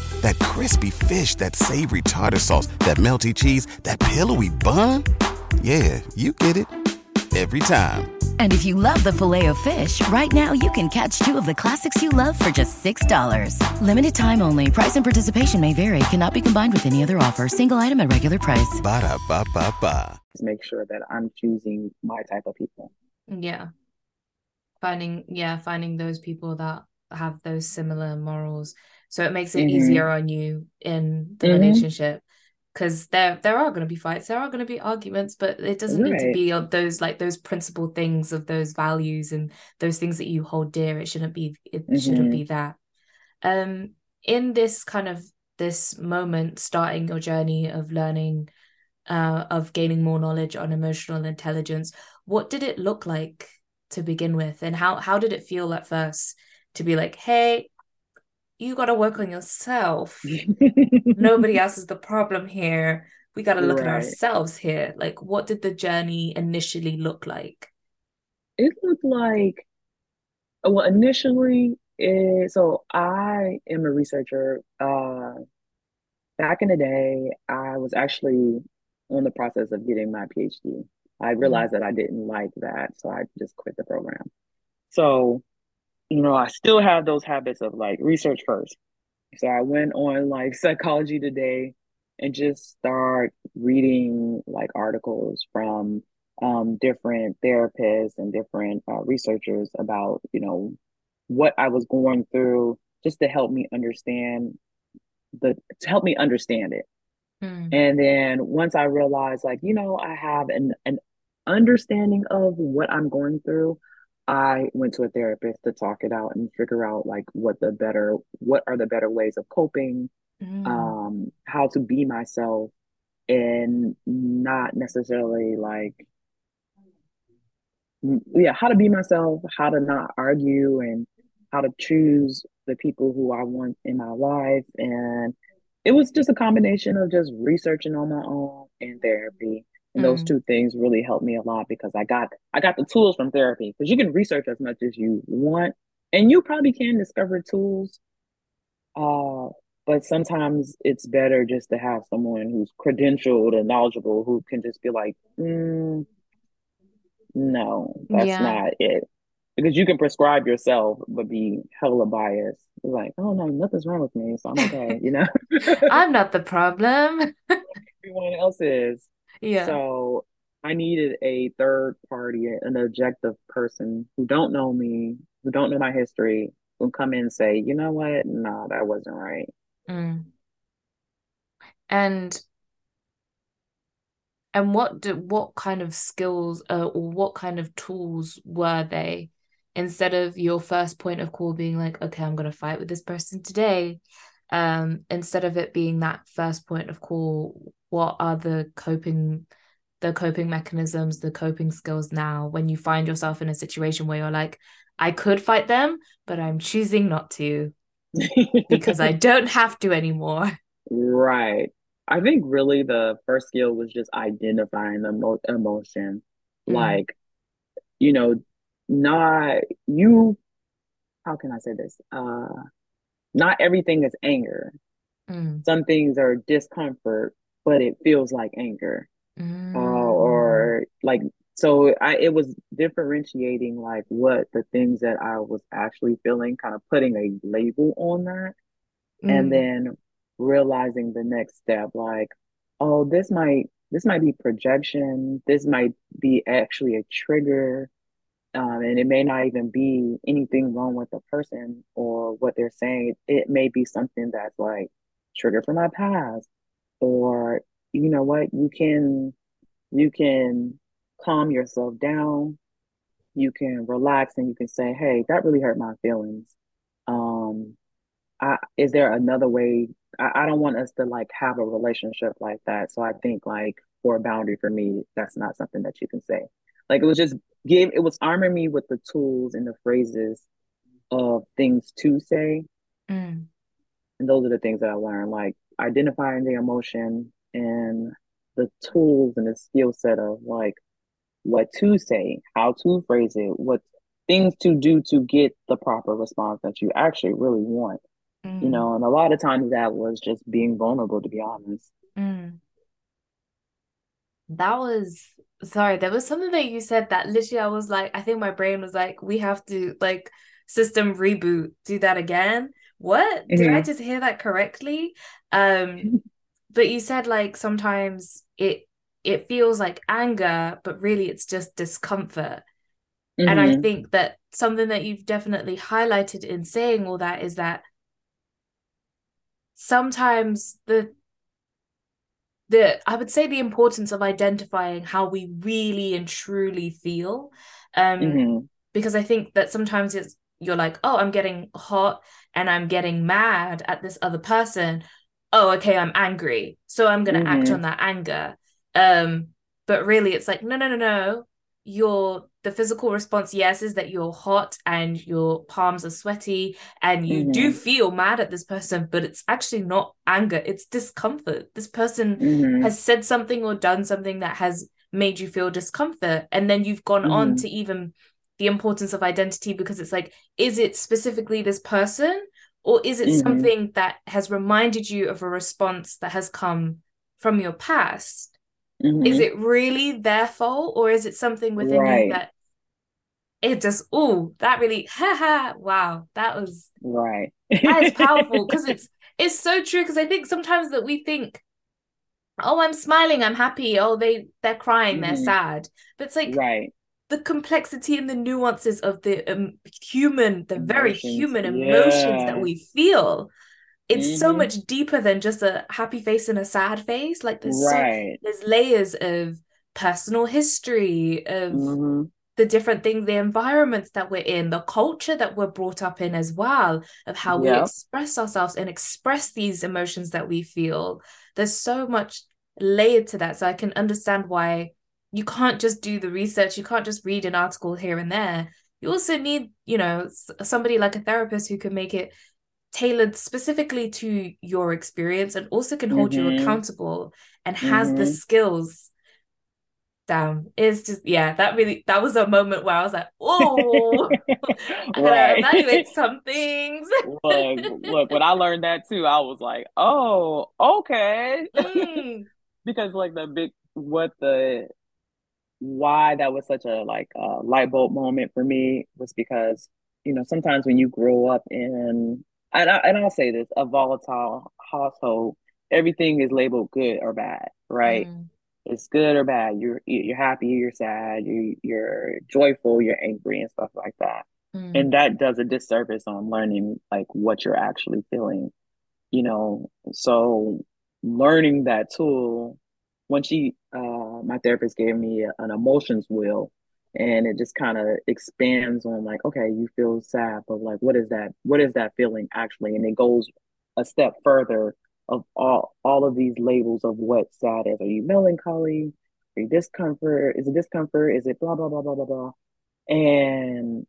That crispy fish, that savory tartar sauce, that melty cheese, that pillowy bun. Yeah, you get it. Every time.
And if you love the Filet-O-Fish, right now you can catch two of the classics you love for just $6. Limited time only. Price and participation may vary. Cannot be combined with any other offer. Single item at regular price.
Ba da ba ba ba.
make sure that I'm choosing my type of people.
Yeah. Finding, yeah, finding those people that have those similar morals. So it makes it
Mhm.
easier on you in the
Mhm.
relationship. Because there there are going to be fights, there are going to be arguments, but it doesn't need to be on those like those principal things of those values and those things that you hold dear. It shouldn't be it shouldn't
Mhm.
be that. Um, in this kind of this moment, starting your journey of learning, uh, of gaining more knowledge on emotional intelligence, what did it look like to begin with, and how how did it feel at first to be like, hey, you got to work on yourself. Nobody else is the problem here. We got to look at ourselves here. Like, what did the journey initially look like?
It looked like, well, initially, it, so I am a researcher. Uh, back in the day, I was actually on the process of getting my PhD. I realized that I didn't like that, so I just quit the program. So, you know, I still have those habits of like research first. So I went on like Psychology Today and just start reading like articles from um, different therapists and different uh, researchers about, you know, what I was going through just to help me understand the, to help me understand it.
Mm,
And then once I realized, like, you know, I have an, an understanding of what I'm going through, I went to a therapist to talk it out and figure out like what the better, what are the better ways of coping,
mm,
um, how to be myself and not necessarily like, yeah, how to be myself, how to not argue and how to choose the people who I want in my life. And it was just a combination of just researching on my own and therapy. And those
Mm.
two things really helped me a lot because I got I got the tools from therapy because you can research as much as you want and you probably can discover tools. Uh, but sometimes it's better just to have someone who's credentialed and knowledgeable who can just be like, mm, no, that's
Yeah.
not it. Because you can prescribe yourself but be hella biased. Like, oh no, nothing's wrong with me, so I'm okay, you know?
I'm not the problem.
Everyone else is.
Yeah.
So I needed a third party, an objective person who don't know me, who don't know my history, who come in and say, you know what? No, that wasn't right.
Mm. And and what do what kind of skills uh, or what kind of tools were they instead of your first point of call being like, okay, I'm gonna fight with this person today. um, instead of it being that first point of call, what are the coping the coping mechanisms, the coping skills now when you find yourself in a situation where you're like, I could fight them, but I'm choosing not to because I don't have to anymore.
Right. I think really the first skill was just identifying the mo- emotion. Mm. Like, you know, not you, how can I say this? Uh, not everything is anger. Mm. Some things are discomfort, but it feels like anger. Mm. Uh, or like, so I, it was differentiating like what the things that I was actually feeling, kind of putting a label on that. And mm. then realizing the next step like oh this might this might be projection this might be actually a trigger um, and it may not even be anything wrong with the person or what they're saying it may be something that's like trigger from my past or you know what you can you can calm yourself down you can relax and you can say hey that really hurt my feelings um I, is there another way I, I don't want us to like have a relationship like that. So I think like for a boundary for me, that's not something that you can say. Like it was just give it was arming me with the tools and the phrases of things to say. Mm. And those are the things that I learned, like identifying the emotion and the tools and the skill set of like what to say, how to phrase it, what things to do to get the proper response that you actually really want. Mm. You know, and a lot of times that was just being vulnerable, to be honest. Mm.
That was sorry, there was something that you said that literally I was like, I think my brain was like, we have to like system reboot, do that again. What? Mm-hmm. Did I mm-hmm. just hear that correctly? Um, but you said like sometimes it it feels like anger, but really it's just discomfort. Mm-hmm. And I mm-hmm. think that something that you've definitely highlighted in saying all that is that sometimes the the I would say the importance of identifying how we really and truly feel. Um mm-hmm. because I think that sometimes it's you're like, oh, I'm getting hot and I'm getting mad at this other person. Oh, okay, I'm angry. So I'm gonna mm-hmm. act on that anger. Um, but really it's like, no, no, no, no. You're the physical response yes is that you're hot and your palms are sweaty and you mm-hmm. do feel mad at this person but it's actually not anger it's discomfort this person mm-hmm. has said something or done something that has made you feel discomfort and then you've gone mm-hmm. on to even the importance of identity because it's like is it specifically this person or is it mm-hmm. something that has reminded you of a response that has come from your past Mm-hmm. Is it really their fault or is it something within right. you that it just oh that really haha wow that was
right
that is powerful because it's it's so true because I think sometimes that we think oh I'm smiling I'm happy oh they they're crying mm-hmm. they're sad but it's like
right
the complexity and the nuances of the um, human the emotions. very human emotions yeah. that we feel it's mm-hmm. so much deeper than just a happy face and a sad face like there's right. so, there's layers of personal history of mm-hmm. the different things the environments that we're in the culture that we're brought up in as well of how yep. we express ourselves and express these emotions that we feel there's so much layered to that so i can understand why you can't just do the research you can't just read an article here and there you also need you know somebody like a therapist who can make it tailored specifically to your experience and also can hold mm-hmm. you accountable and has mm-hmm. the skills down. It's just yeah, that really that was a moment where I was like, oh, I gotta evaluate some things.
look, look, when I learned that too, I was like, oh, okay, mm. because like the big what the why that was such a like uh, light bulb moment for me was because you know sometimes when you grow up in and, I, and I'll say this a volatile household, everything is labeled good or bad, right? Mm. It's good or bad. You're you're happy, you're sad, you you're joyful, you're angry, and stuff like that. Mm. And that does a disservice on learning like what you're actually feeling, you know. So learning that tool, when she, uh, my therapist gave me an emotions wheel, and it just kind of expands on like okay you feel sad but like what is that what is that feeling actually and it goes a step further of all all of these labels of what sad is. Are you melancholy? Are you discomfort? Is it discomfort? Is it blah blah blah blah blah blah? And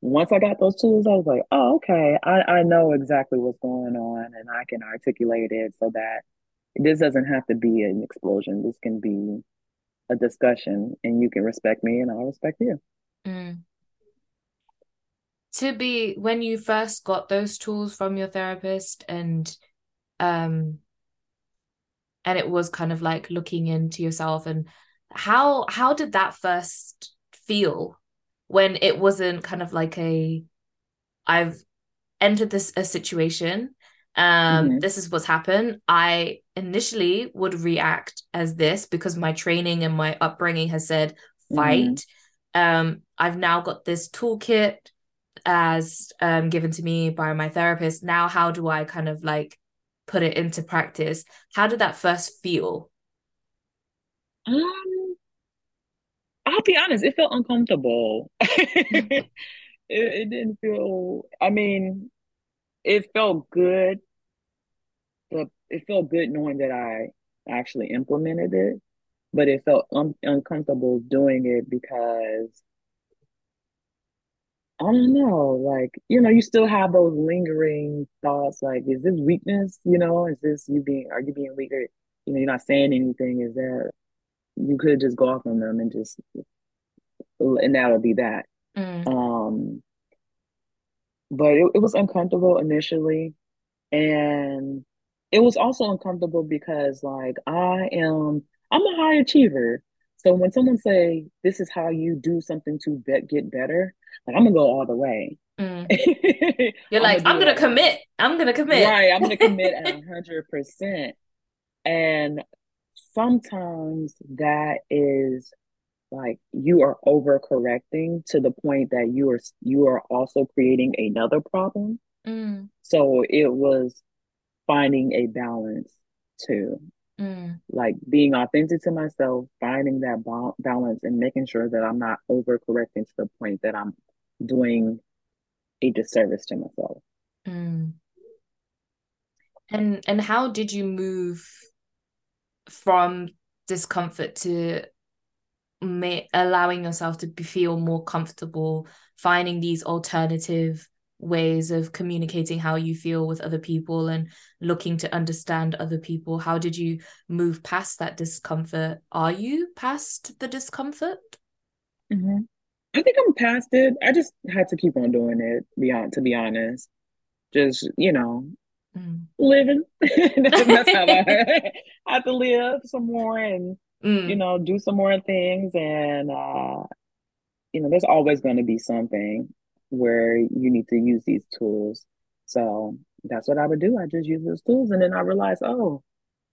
once I got those tools, I was like, oh, okay, I, I know exactly what's going on and I can articulate it so that this doesn't have to be an explosion. This can be a discussion and you can respect me and I'll respect you.
Mm. To be when you first got those tools from your therapist and um and it was kind of like looking into yourself and how how did that first feel when it wasn't kind of like a I've entered this a situation um mm-hmm. this is what's happened i initially would react as this because my training and my upbringing has said fight. Mm-hmm. um i've now got this toolkit as um given to me by my therapist. Now how do i kind of like put it into practice? How did that first feel?
Um i'll be honest it felt uncomfortable. It, it didn't feel i mean it felt good. It felt good knowing that I actually implemented it, but it felt un- uncomfortable doing it because I don't know, like you know, you still have those lingering thoughts, like, is this weakness? You know, is this you being? Are you being weaker? You know, you're not saying anything. Is that You could just go off on them and just, and that'll be that. Mm. Um, but it, it was uncomfortable initially and it was also uncomfortable because like i am i'm a high achiever so when someone say this is how you do something to get better like i'm gonna go all the way
mm. you're like i'm gonna commit i'm gonna commit
right i'm gonna commit at 100% and sometimes that is like you are overcorrecting to the point that you are you are also creating another problem. Mm. So it was finding a balance too. Mm. Like being authentic to myself, finding that ba- balance and making sure that I'm not overcorrecting to the point that I'm doing a disservice to myself.
Mm. And and how did you move from discomfort to may, allowing yourself to be, feel more comfortable finding these alternative ways of communicating how you feel with other people and looking to understand other people how did you move past that discomfort are you past the discomfort
mm-hmm. i think i'm past it i just had to keep on doing it beyond to be honest just you know mm. living that's how i had to live some more and mm. you know, do some more things. And, uh, you know, there's always going to be something where you need to use these tools. So that's what I would do. I just use those tools. And then I realized, oh,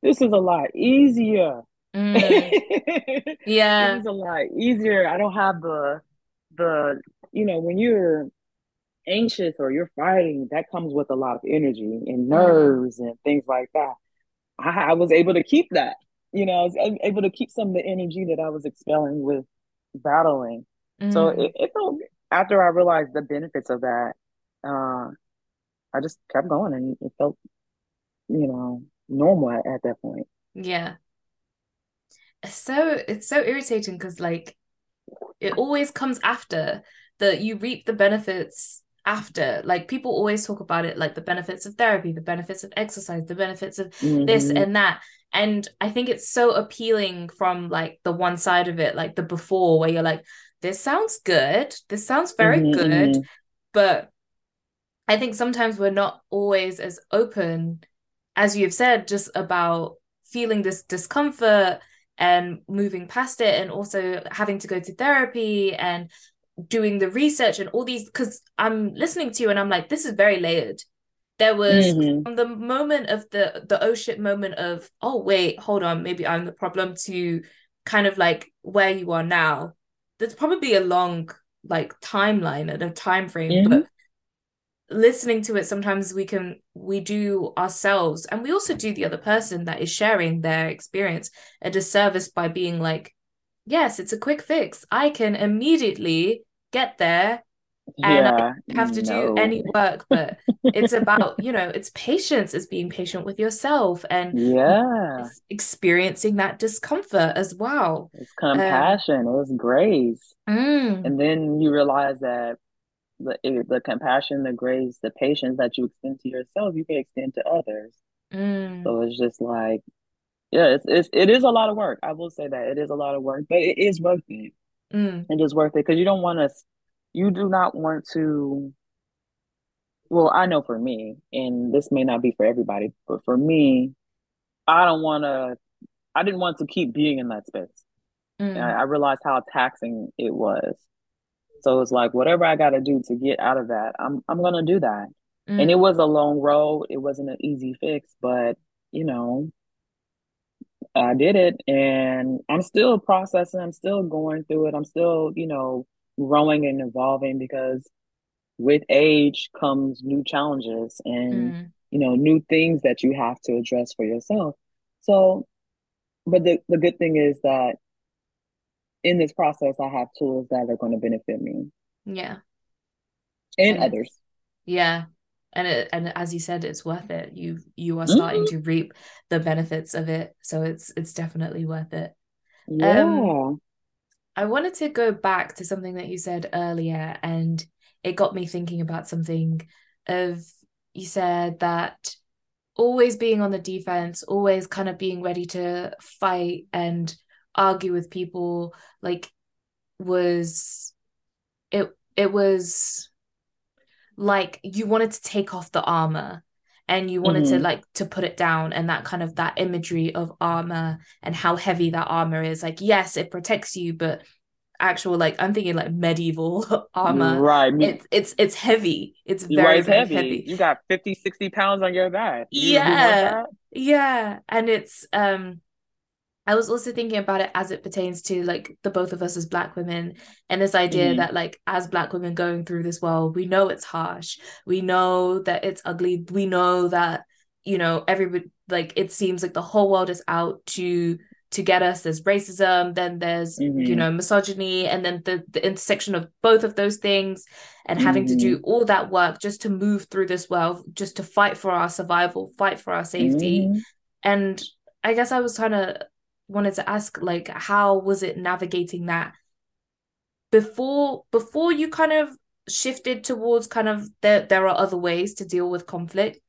this is a lot easier.
Mm. yeah.
it's a lot easier. I don't have the, the, you know, when you're anxious or you're fighting, that comes with a lot of energy and mm. nerves mm. and things like that. I, I was able to keep that you know, I was able to keep some of the energy that I was expelling with battling. Mm. So it, it, felt after I realized the benefits of that, uh, I just kept going and it felt, you know, normal at, at that point.
Yeah. So it's so irritating because like it always comes after that you reap the benefits after like people always talk about it like the benefits of therapy the benefits of exercise the benefits of mm-hmm. this and that and i think it's so appealing from like the one side of it like the before where you're like this sounds good this sounds very mm-hmm. good but i think sometimes we're not always as open as you've said just about feeling this discomfort and moving past it and also having to go to therapy and doing the research and all these because i'm listening to you and i'm like this is very layered there was mm-hmm. from the moment of the the oh shit moment of oh wait hold on maybe i'm the problem to kind of like where you are now there's probably a long like timeline and a time frame mm-hmm. but listening to it sometimes we can we do ourselves and we also do the other person that is sharing their experience a disservice by being like yes it's a quick fix i can immediately get there and
Yeah,
I have to do any work, but it's about, you know, it's patience, it's being patient with yourself and
Yeah,
experiencing that discomfort as well.
it's
Um,
compassion, it's grace.
mm,
And then you realize that the the compassion, the grace, the patience that you extend to yourself, you can extend to others.
mm,
So it's just like, yeah, it's it's it is a lot of work. I will say that it is a lot of work, but it is worth it.
mm,
It is worth it because you don't want to, you do not want to. Well, I know for me, and this may not be for everybody, but for me, I don't want to. I didn't want to keep being in that space. And I,
mm,
I realized how taxing it was. So it's like whatever I got to do to get out of that, I'm I'm gonna do that. And it
mm,
was a long road. It wasn't an easy fix, but you know, I did it, and I'm still processing. I'm still going through it. I'm still, you know, growing and evolving because with age comes new challenges and
mm.
you know new things that you have to address for yourself. So, but the the good thing is that in this process, I have tools that are going to benefit me
Yeah.
and
And
others.
yeah. And it, and as you said, it's worth it. You you are starting to reap the benefits of it. So it's it's definitely worth it. Um,
Yeah.
I wanted to go back to something that you said earlier, and it got me thinking about something of you said that always being on the defense, always kind of being ready to fight and argue with people, like was it it was like you wanted to take off the armor and you wanted to
hmm
like to put it down and that kind of that imagery of armor and how heavy that armor is like yes it protects you but actual like i'm thinking like medieval armor
Right.
It's it's it's heavy it's very
right. It's
very
heavy.
heavy
You got 50, 60 pounds on your back. You
yeah yeah and it's um I was also thinking about it as it pertains to like the both of us as black women and this idea
hmm
that like as black women going through this world, we know it's harsh. We know that it's ugly. We know that, you know, everybody like it seems like the whole world is out to to get us. There's racism, then there's, you
hmm
know, misogyny, and then the the intersection of both of those things and having to do all that work just to move through this world, just to fight for our survival, fight for our safety.
hmm
And I guess I was trying to wanted to ask like how was it navigating that? Before before you kind of shifted towards kind of there there are other ways to deal with conflict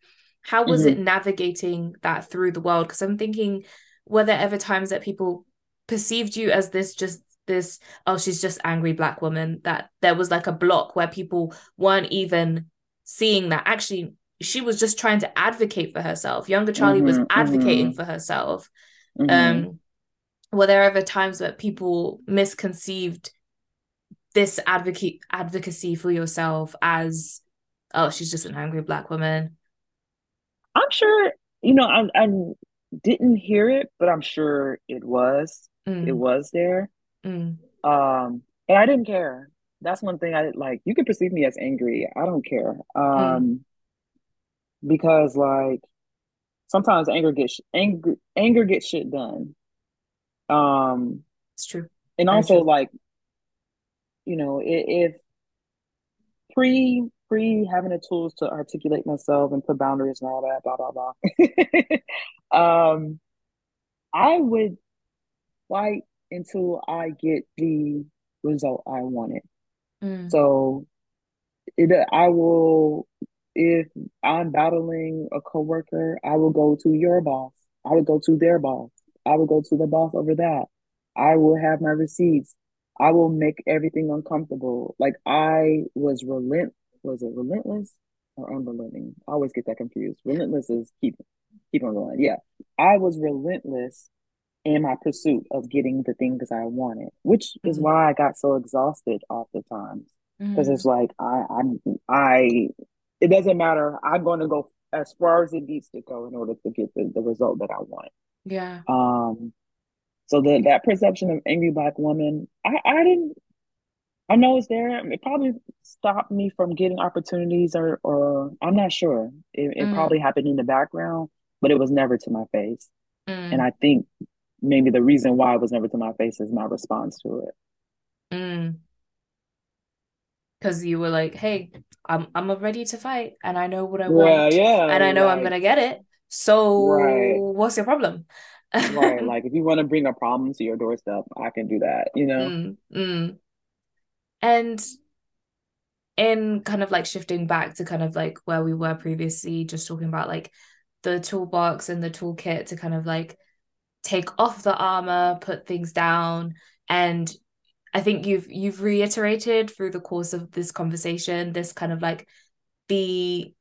how was
hmm
it navigating that through the world? Because i'm thinking were there ever times that people perceived you as this just this oh she's just angry black woman that there was like a block where people weren't even seeing that? Actually she was just trying to advocate for herself. Younger charlie was
hmm
advocating
hmm
for herself.
Hmm
um were there ever times where people misconceived this advocate advocacy for yourself as oh she's just an angry black woman
I'm sure, you know, I, I didn't hear it, but I'm sure it was. It
mm,
was there.
mm,
Um, but I didn't care. That's one thing I like. You can perceive me as angry. I don't care.
mm,
Um, because like sometimes anger gets anger anger gets shit done. Um,
it's true
and
very
also
true
like, you know, i- if pre pre having the tools to articulate myself and put boundaries and all that, blah blah blah. um, I would fight until I get the result I wanted.
mm,
So it, I will, if I'm battling a coworker, I will go to your boss. I would go to their boss. I will go to the boss over that. I will have my receipts. I will make everything uncomfortable. Like I was relent, was it relentless or unrelenting? I always get that confused. Relentless is keep keep on going. Yeah, I was relentless in my pursuit of getting the things I wanted, which is
mm,
why I got so exhausted oftentimes. Because it's
mm,
like I, I'm, I, it doesn't matter. I'm going to go as far as it needs to go in order to get the, the result that I want.
Yeah
Um, so that that perception of angry black woman, I, I didn't. I know it's there. It probably stopped me from getting opportunities, or, or I'm not sure. It, it
mm,
probably happened in the background, but it was never to my face. And
mm,
I think maybe the reason why it was never to my face is my response to it.
mm. because you were like, "Hey, I'm I'm ready to fight, and I know what I want,
yeah, yeah,
and I know I'm gonna get it. So
right,
what's your problem?"
right. Like if you want to bring a problem to your doorstep, I can do that, you know?
Mm, mm. And in kind of like shifting back to kind of like where we were previously, just talking about like the toolbox and the toolkit to kind of like take off the armor, put things down, and I think you've you've reiterated through the course of this conversation this kind of like the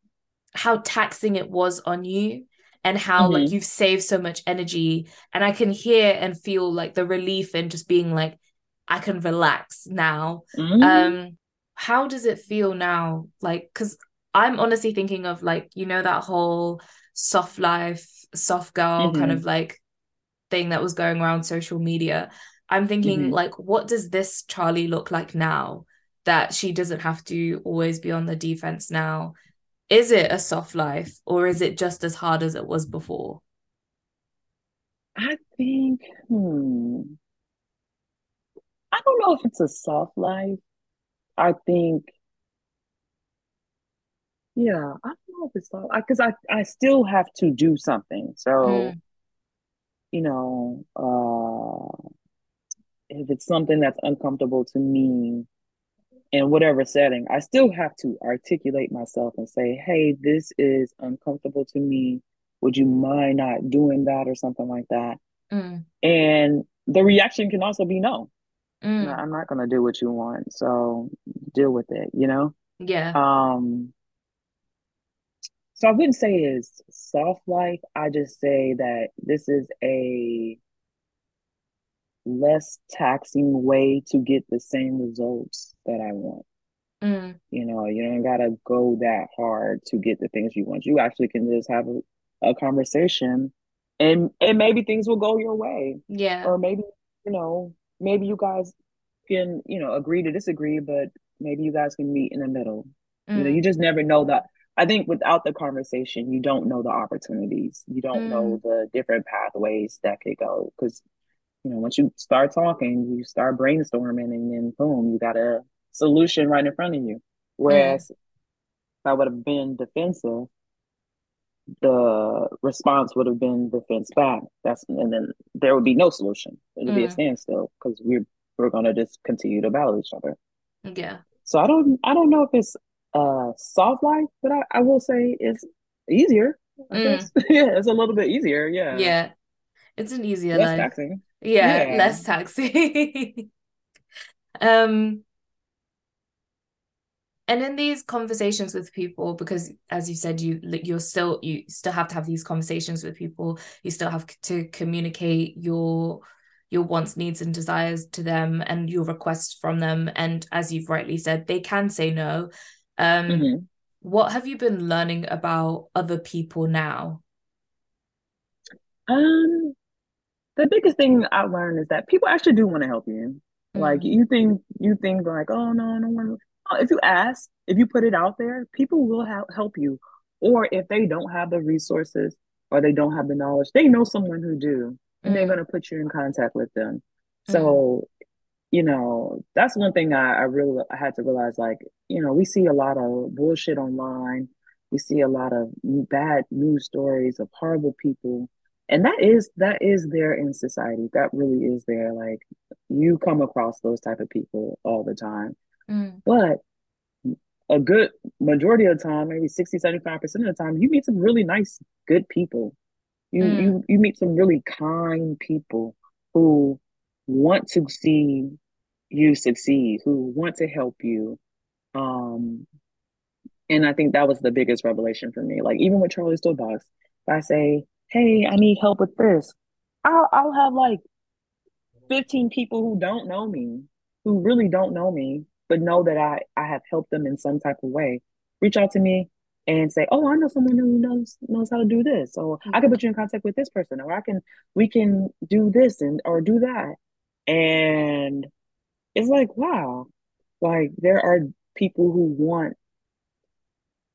how taxing it was on you and how
Mm-hmm.
like you've saved so much energy and I can hear and feel like the relief in just being like I can relax now
Mhm.
um how does it feel now like because i'm honestly thinking of like you know that whole soft life soft girl kind
Mhm.
of like thing that was going around social media i'm thinking
Mhm.
like what does this charlie look like now that she doesn't have to always be on the defense now is it a soft life or is it just as hard as it was before
I think, hmm, I don't know if it's a soft life. I think, yeah, I don't know if it's soft, because I, I still have to do something. So,
Mm,
you know, uh, if it's something that's uncomfortable to me in whatever setting, I still have to articulate myself and say, hey, this is uncomfortable to me. Would you mind not doing that or something like that?
mm,
And the reaction can also be no. No,
mm.
I'm not gonna do what you want, so deal with it, you know?
yeah
Um, so I wouldn't say it's soft life. I just say that this is a less taxing way to get the same results that I want.
mm,
You know, you don't gotta go that hard to get the things you want. You actually can just have a, a conversation and and maybe things will go your way.
yeah
Or maybe, you know, maybe you guys can, you know, agree to disagree, but maybe you guys can meet in the middle. You know,
mm,
you just never know that. I think without the conversation, you don't know the opportunities. You don't know
mm,
the different pathways that could go. Because, you know, once you start talking, you start brainstorming, and then boom, you got a solution right in front of you.
mm,
Whereas if I would have been defensive, the response would have been defense back. That's and then there would be no solution. It'll be a
mm,
standstill because we're we're gonna just continue to battle each other.
yeah
So I don't I don't know if it's uh soft life, but I, I will say it's easier, I
mm.
guess. yeah, it's a little bit easier, yeah.
Yeah, it's an easier
Less
life.
taxing.
Yeah,
Yeah.
less taxi. Um, and in these conversations with people, because as you said, you you're still you still have to have these conversations with people. You still have to communicate your your wants, needs, and desires to them, and your requests from them. And as you've rightly said, they can say no. Um,
Mhm.
what have you been learning about other people now?
Um, the biggest thing I learned is that people actually do want to help you. Like
Mm,
you think you think like, oh no, no one. Oh, If you ask, if you put it out there, people will help help you. Or if they don't have the resources or they don't have the knowledge, they know someone who do, and they're
mm,
gonna put you in contact with them. So, you know, that's one thing I, I really I had to realize. Like, you know, we see a lot of bullshit online. We see a lot of bad news stories of horrible people and that is that is there in society. That really is there. Like you come across those type of people all the time.
Mm,
but a good majority of the time maybe 60 75 percent of the time you meet some really nice good people. You
mm,
you you meet some really kind people who want to see you succeed who want to help you. Um and i think that was the biggest revelation for me. Like even with charlie's toolbox if i say hey i need help with this i'll, I'll have like 15 people who don't know me, who really don't know me, but know that I, I have helped them in some type of way, reach out to me and say, Oh, I know someone who knows knows how to do this. So I can mm-hmm. put you in contact with this person, or I can we can do this and or do that. And it's like, wow, like there are people who want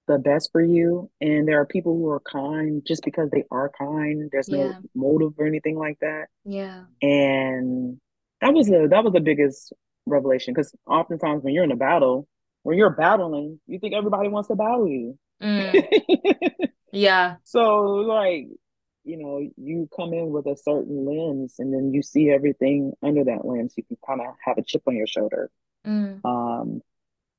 the best for you, and there are people who are kind just because they are kind. There's no
yeah,
motive or anything like that
yeah,
and that was the that was the biggest revelation because oftentimes when you're in a battle when you're battling, you think everybody wants to battle you.
Mm. yeah.
So like, you know, you come in with a certain lens and then you see everything under that lens. You can kind of have a chip on your shoulder.
Mm.
Um,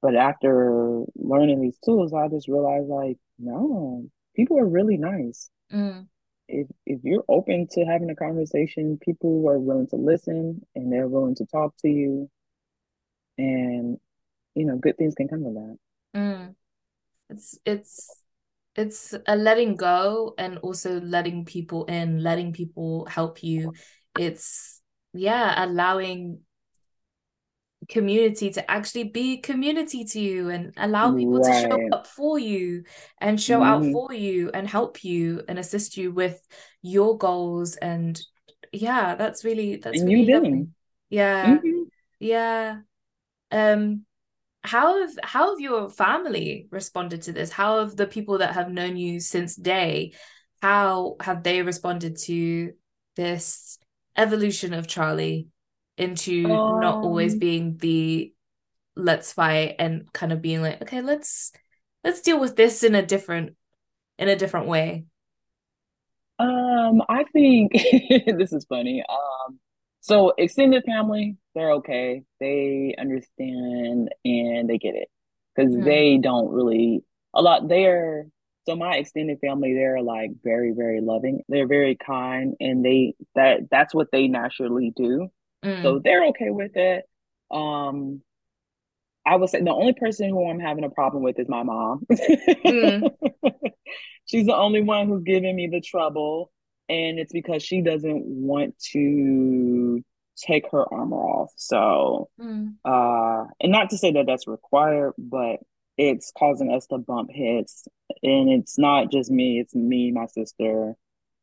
but after learning these tools, I just realized like, no, people are really nice.
Mm.
If if you're open to having a conversation, people are willing to listen and they're willing to talk to you. And you know, good things can come of that.
Mm. It's it's it's a letting go and also letting people in, letting people help you. It's yeah, allowing community to actually be community to you and allow people right. to show up for you and show mm-hmm. out for you and help you and assist you with your goals and yeah that's really that's
and
really
you lovely.
yeah mm-hmm. yeah um how have how have your family responded to this how have the people that have known you since day how have they responded to this evolution of charlie into not always um, being the let's fight and kind of being like okay let's let's deal with this in a different in a different way.
Um i think this is funny. Um so extended family they're okay. They understand and they get it. Because mm. they don't really a lot they're so my extended family they're like very very loving. They're very kind and they that that's what they naturally do
Mm.
So they're okay with it. Um, I would say the only person who I'm having a problem with is my mom. mm. She's the only one who's giving me the trouble. And it's because she doesn't want to take her armor off. So,
mm.
uh, and not to say that that's required, but it's causing us to bump heads. And it's not just me, it's me, my sister,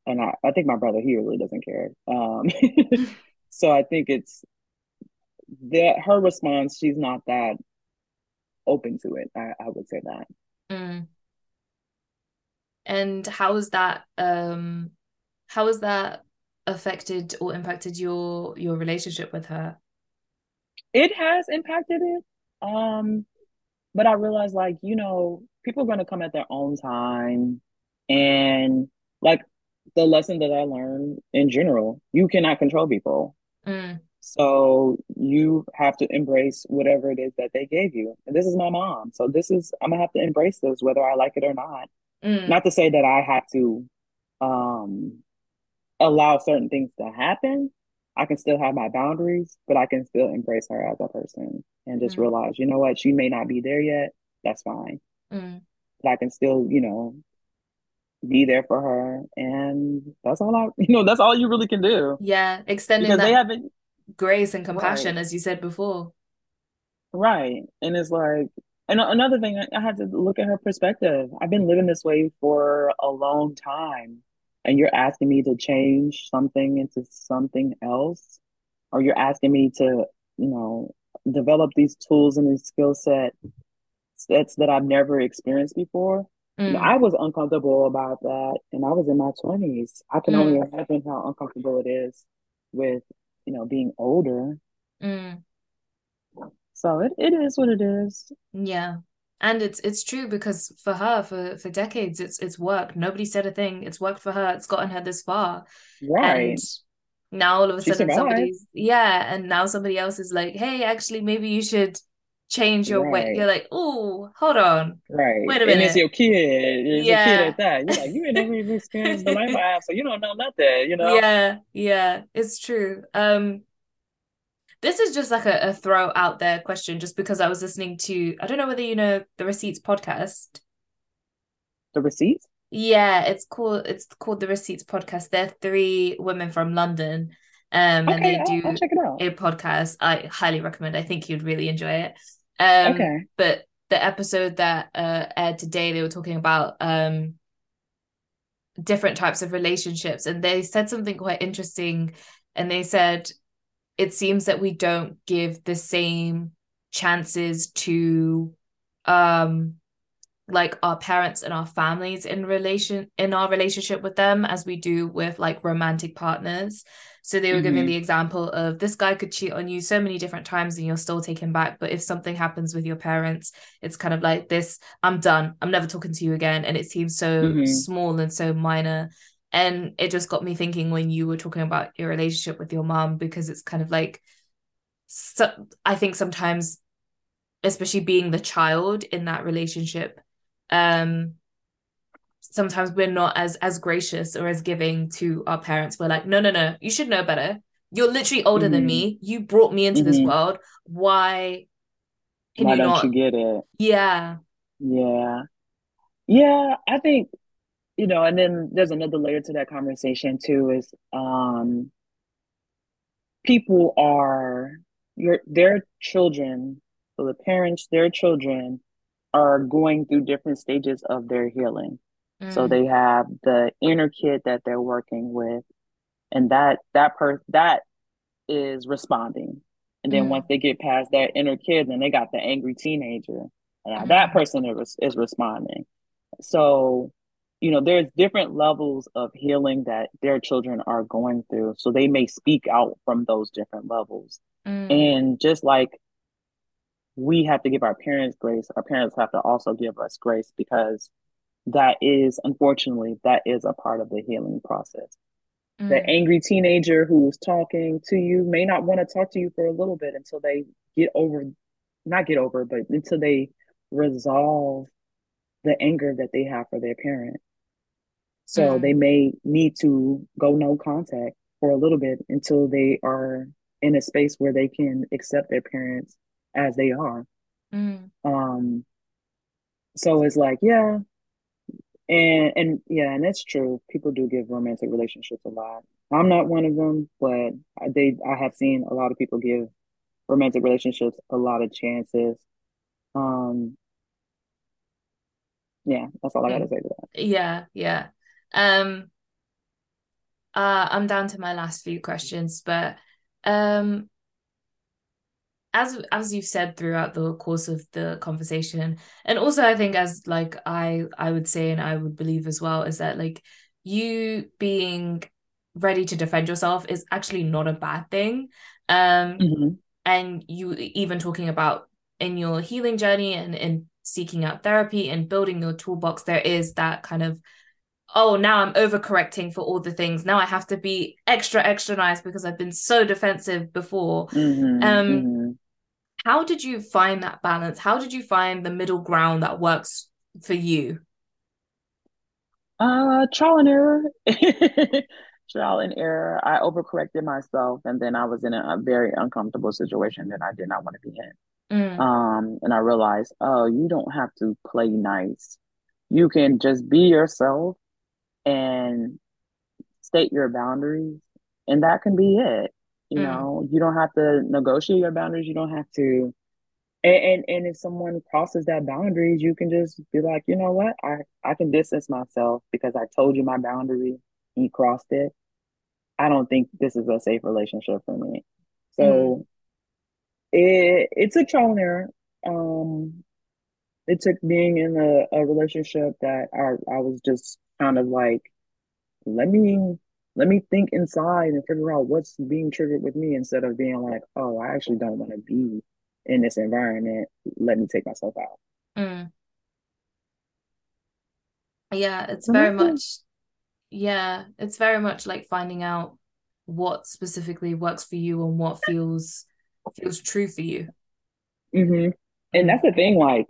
and I, I think my brother, he really doesn't care. Um, So I think it's that her response, she's not that open to it. I, I would say that.
Mm. And how is that um how has that affected or impacted your your relationship with her?
It has impacted it. Um, but I realized like, you know, people are gonna come at their own time. And like the lesson that I learned in general, you cannot control people.
Mm.
So you have to embrace whatever it is that they gave you. And this is my mom. So this is I'm gonna have to embrace this whether I like it or not.
Mm.
Not to say that I have to um allow certain things to happen. I can still have my boundaries, but I can still embrace her as a person and just mm. realize, you know what, she may not be there yet. That's fine.
Mm.
But I can still, you know, be there for her and that's all I you know that's all you really can do.
Yeah extending because they haven't grace and compassion right. as you said before.
Right and it's like and another thing I had to look at her perspective. I've been living this way for a long time and you're asking me to change something into something else? Or you're asking me to you know develop these tools and these skill set sets that I've never experienced before Mm. I was uncomfortable about that, and I was in my twenties. I can mm. only imagine how uncomfortable it is with you know being older.
Mm.
So it, it is what it is.
Yeah, and it's it's true because for her for for decades it's it's worked. Nobody said a thing. It's worked for her. It's gotten her this far.
Right. And
now all of a she sudden survived. somebody's yeah, and now somebody else is like, hey, actually, maybe you should change your right. way. You're like, oh, hold on.
Right.
Wait a minute. And
it's your kid. It's yeah. your kid at that. You're like, you ain't never even experienced the life I have, so you don't know nothing, you know?
Yeah, yeah, it's true. Um this is just like a, a throw out there question, just because I was listening to I don't know whether you know the Receipts podcast.
The Receipts?
Yeah, it's called it's called the Receipts podcast. They're three women from London. Um,
okay,
and they
do
a podcast. I highly recommend. I think you'd really enjoy it. Um,
okay.
But the episode that uh, aired today, they were talking about um, different types of relationships, and they said something quite interesting. And they said it seems that we don't give the same chances to um like our parents and our families in relation in our relationship with them as we do with like romantic partners so they were mm-hmm. giving the example of this guy could cheat on you so many different times and you'll still take him back but if something happens with your parents it's kind of like this i'm done i'm never talking to you again and it seems so mm-hmm. small and so minor and it just got me thinking when you were talking about your relationship with your mom because it's kind of like so i think sometimes especially being the child in that relationship um sometimes we're not as as gracious or as giving to our parents. We're like no no no you should know better. You're literally older mm-hmm. than me. You brought me into mm-hmm. this world. Why
can why you don't not... you get it?
Yeah.
Yeah. Yeah i think you know and then there's another layer to that conversation too is um people are your their children so the parents their children are going through different stages of their healing. Mm. So they have the inner kid that they're working with, and that that person that is responding. And then mm. once they get past that inner kid, then they got the angry teenager, and mm. that person is is responding. So, you know, there's different levels of healing that their children are going through. So they may speak out from those different levels. Mm. And just like we have to give our parents grace. Our parents have to also give us grace because that is, unfortunately, that is a part of the healing process. Mm. The angry teenager who's talking to you may not want to talk to you for a little bit until they get over, not get over, but until they resolve the anger that they have for their parent. So mm. they may need to go no contact for a little bit until they are in a space where they can accept their parents as they are. Mm. Um, so it's like, yeah, and and yeah, and it's true. People do give romantic relationships a lot. I'm not one of them, but they I have seen a lot of people give romantic relationships a lot of chances. Um, yeah, that's all I gotta say to that.
Yeah, yeah. Um, uh, I'm down to my last few questions, but um, as as you've said throughout the course of the conversation and also i think as like i i would say and i would believe as well is that like you being ready to defend yourself is actually not a bad thing. Um mm-hmm. and you even talking about in your healing journey and in seeking out therapy and building your toolbox there is that kind of oh now i'm overcorrecting for all the things. Now i have to be extra extra nice because i've been so defensive before. Mm-hmm, um mm-hmm how did you find that balance? How did you find the middle ground that works for you?
Uh, trial and error. trial and error. I overcorrected myself, and then I was in a, a very uncomfortable situation that I did not want to be in. Mm. Um, and I realized, oh, you don't have to play nice. You can just be yourself and state your boundaries, and that can be it. You mm. know, you don't have to negotiate your boundaries. You don't have to. And, and and if someone crosses that boundaries, you can just be like, you know what, I I can distance myself because I told you my boundary. He crossed it. I don't think this is a safe relationship for me. So mm. it it took trial and error. Um, it took being in a, a relationship that I I was just kind of like, let me let me think inside and figure out what's being triggered with me instead of being like, oh, I actually don't want to be in this environment. Let me take myself out. Mm.
Yeah, it's very much, yeah, it's very much like finding out what specifically works for you and what feels feels true for you.
Mm-hmm. And that's the thing, like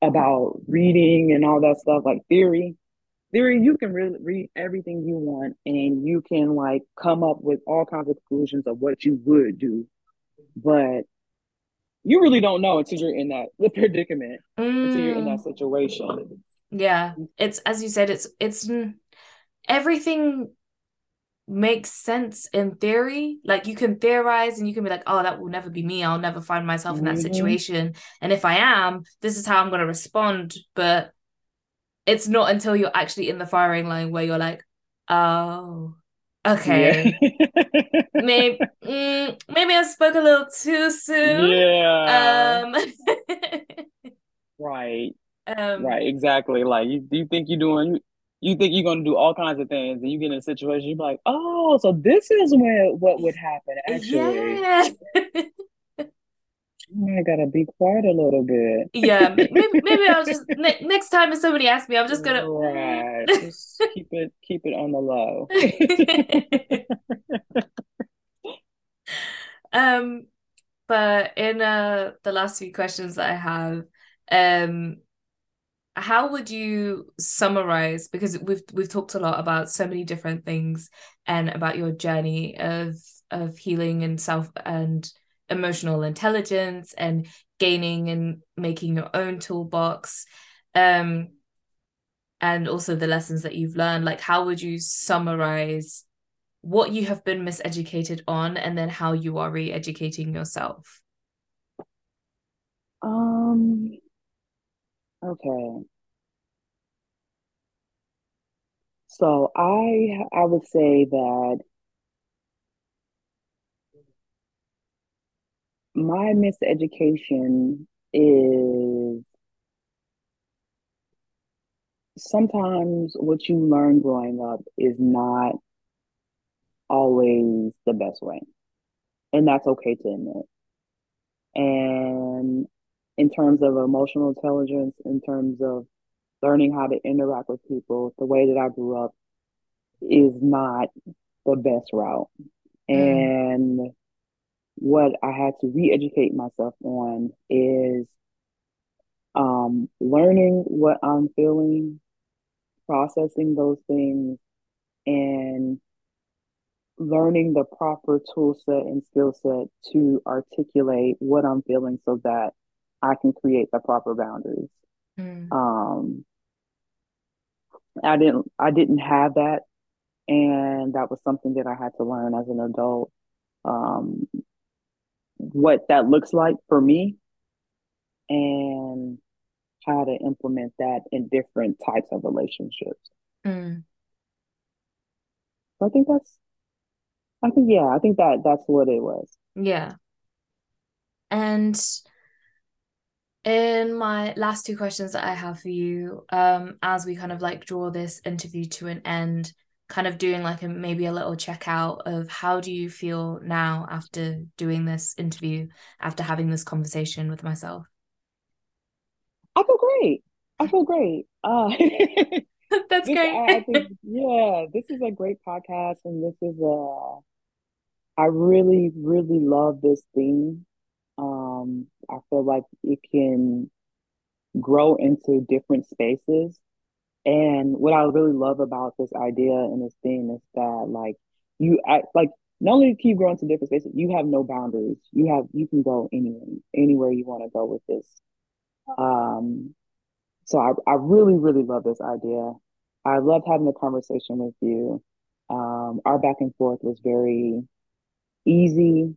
about reading and all that stuff, like theory theory you can really read everything you want and you can like come up with all kinds of conclusions of what you would do but you really don't know until you're in that the predicament mm. until you're in that mm. situation
yeah it's as you said it's it's everything makes sense in theory like you can theorize and you can be like oh that will never be me i'll never find myself in that mm-hmm. situation and if i am this is how i'm going to respond but it's not until you're actually in the firing line where you're like, oh, okay. Yeah. maybe mm, maybe I spoke a little too soon.
Yeah. Um. right.
Um,
right, exactly. Like you, you think you're doing, you think you're gonna do all kinds of things, and you get in a situation, you're like, oh, so this is where what would happen actually.
Yeah.
I gotta be quiet a little bit.
yeah, maybe, maybe I'll just ne- next time if somebody asks me, I'm just gonna
right. just keep it keep it on the low.
um, but in uh the last few questions that I have, um, how would you summarize? Because we've we've talked a lot about so many different things and about your journey of of healing and self and emotional intelligence and gaining and making your own toolbox. Um and also the lessons that you've learned like how would you summarize what you have been miseducated on and then how you are re-educating yourself?
Um okay. So i i would say that my miseducation is sometimes what you learn growing up is not always the best way. And that's okay to admit. And in terms of emotional intelligence, in terms of learning how to interact with people, the way that I grew up is not the best route. Mm. And what I had to re-educate myself on is um, learning what I'm feeling, processing those things, and learning the proper tool set and skill set to articulate what I'm feeling so that I can create the proper boundaries. Mm. Um, I didn't I didn't have that and that was something that I had to learn as an adult. Um, what that looks like for me and how to implement that in different types of relationships. Mm. I think that's I think yeah, I think that that's what it was.
Yeah. And in my last two questions that I have for you, um, as we kind of like draw this interview to an end, kind of doing like a maybe a little checkout of how do you feel now after doing this interview, after having this conversation with myself?
I feel great. I feel great. Uh,
That's
this,
great.
I, I think, yeah, this is a great podcast, and this is a. I really, really love this theme. Um, I feel like it can grow into different spaces and what I really love about this idea and this thing is that like you act like not only keep growing to different spaces, you have no boundaries. You have you can go anywhere, anywhere you want to go with this. Um, so I, I really, really love this idea. I loved having a conversation with you. Um, our back and forth was very easy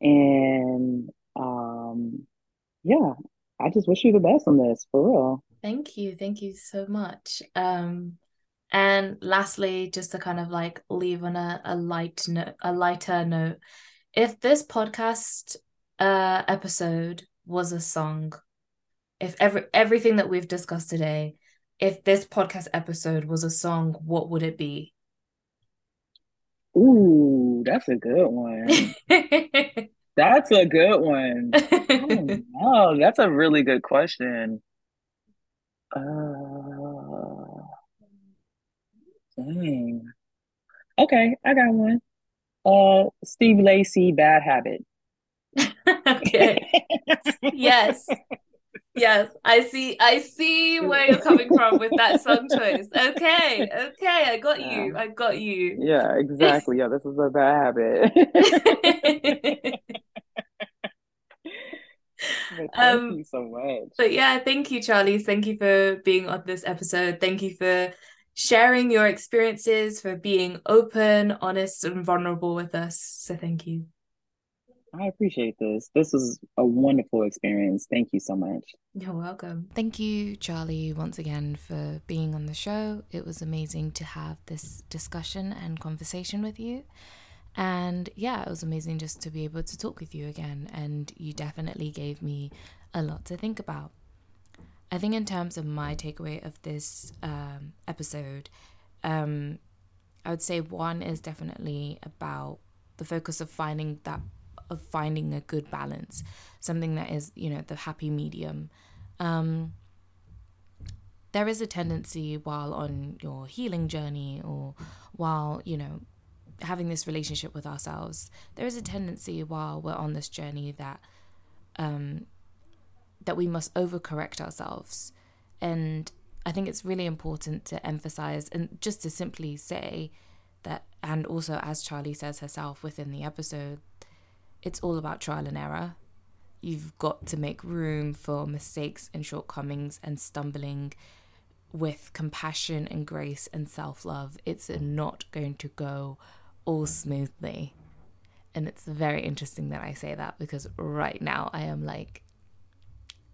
and um, yeah, I just wish you the best on this for real.
Thank you. Thank you so much. Um, and lastly, just to kind of like leave on a, a light note, a lighter note, if this podcast uh episode was a song, if every everything that we've discussed today, if this podcast episode was a song, what would it be?
Ooh, that's a good one. that's a good one. oh, that's a really good question. Uh, dang. Okay, I got one. Uh, Steve Lacy, Bad Habit.
okay. yes. Yes, I see. I see where you're coming from with that song choice. Okay, okay, I got yeah. you. I got you.
Yeah, exactly. Yeah, this is a bad habit. thank um, you so much.
But yeah, thank you, Charlie. Thank you for being on this episode. Thank you for sharing your experiences, for being open, honest, and vulnerable with us. So thank you.
I appreciate this. This was a wonderful experience. Thank you so much.
You're welcome.
Thank you, Charlie, once again for being on the show. It was amazing to have this discussion and conversation with you. And yeah, it was amazing just to be able to talk with you again. And you definitely gave me a lot to think about.
I think in terms of my takeaway of this um, episode, um, I would say one is definitely about the focus of finding that of finding a good balance, something that is you know the happy medium. Um, there is a tendency while on your healing journey or while you know having this relationship with ourselves, there is a tendency while we're on this journey that um, that we must overcorrect ourselves, and I think it's really important to emphasize and just to simply say that, and also as Charlie says herself within the episode, it's all about trial and error. You've got to make room for mistakes and shortcomings and stumbling with compassion and grace and self love. It's not going to go all smoothly. And it's very interesting that I say that because right now I am like,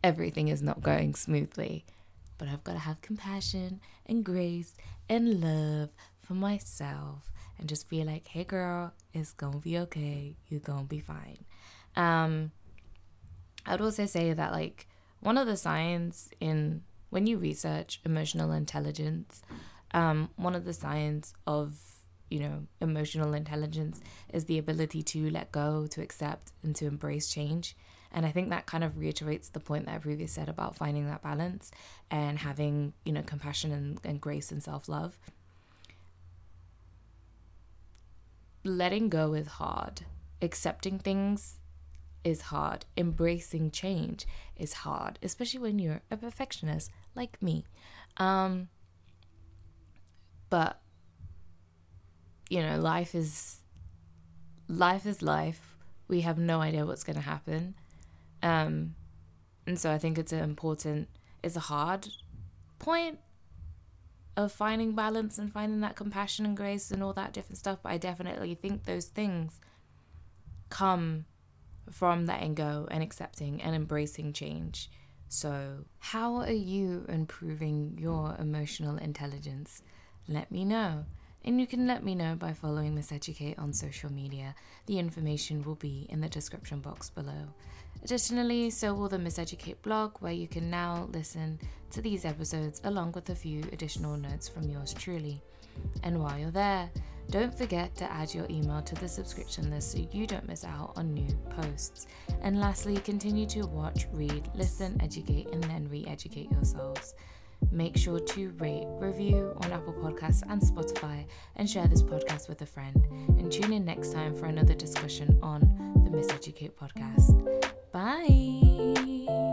everything is not going smoothly. But I've got to have compassion and grace and love for myself and just feel like, hey girl, it's gonna be okay. You're gonna be fine. Um, I'd also say that like one of the signs in when you research emotional intelligence, um, one of the signs of you know, emotional intelligence is the ability to let go, to accept, and to embrace change. And I think that kind of reiterates the point that I previously said about finding that balance and having, you know, compassion and, and grace and self love. Letting go is hard. Accepting things is hard. Embracing change is hard, especially when you're a perfectionist like me. Um, but you know, life is life is life. We have no idea what's going to happen. Um, and so I think it's an important, it's a hard point of finding balance and finding that compassion and grace and all that different stuff. But I definitely think those things come from letting go and accepting and embracing change. So, how are you improving your emotional intelligence? Let me know. And you can let me know by following Miseducate on social media. The information will be in the description box below. Additionally, so will the Miseducate blog, where you can now listen to these episodes along with a few additional notes from yours truly. And while you're there, don't forget to add your email to the subscription list so you don't miss out on new posts. And lastly, continue to watch, read, listen, educate, and then re educate yourselves. Make sure to rate, review on Apple Podcasts and Spotify, and share this podcast with a friend. And tune in next time for another discussion on the Miseducate podcast. Bye.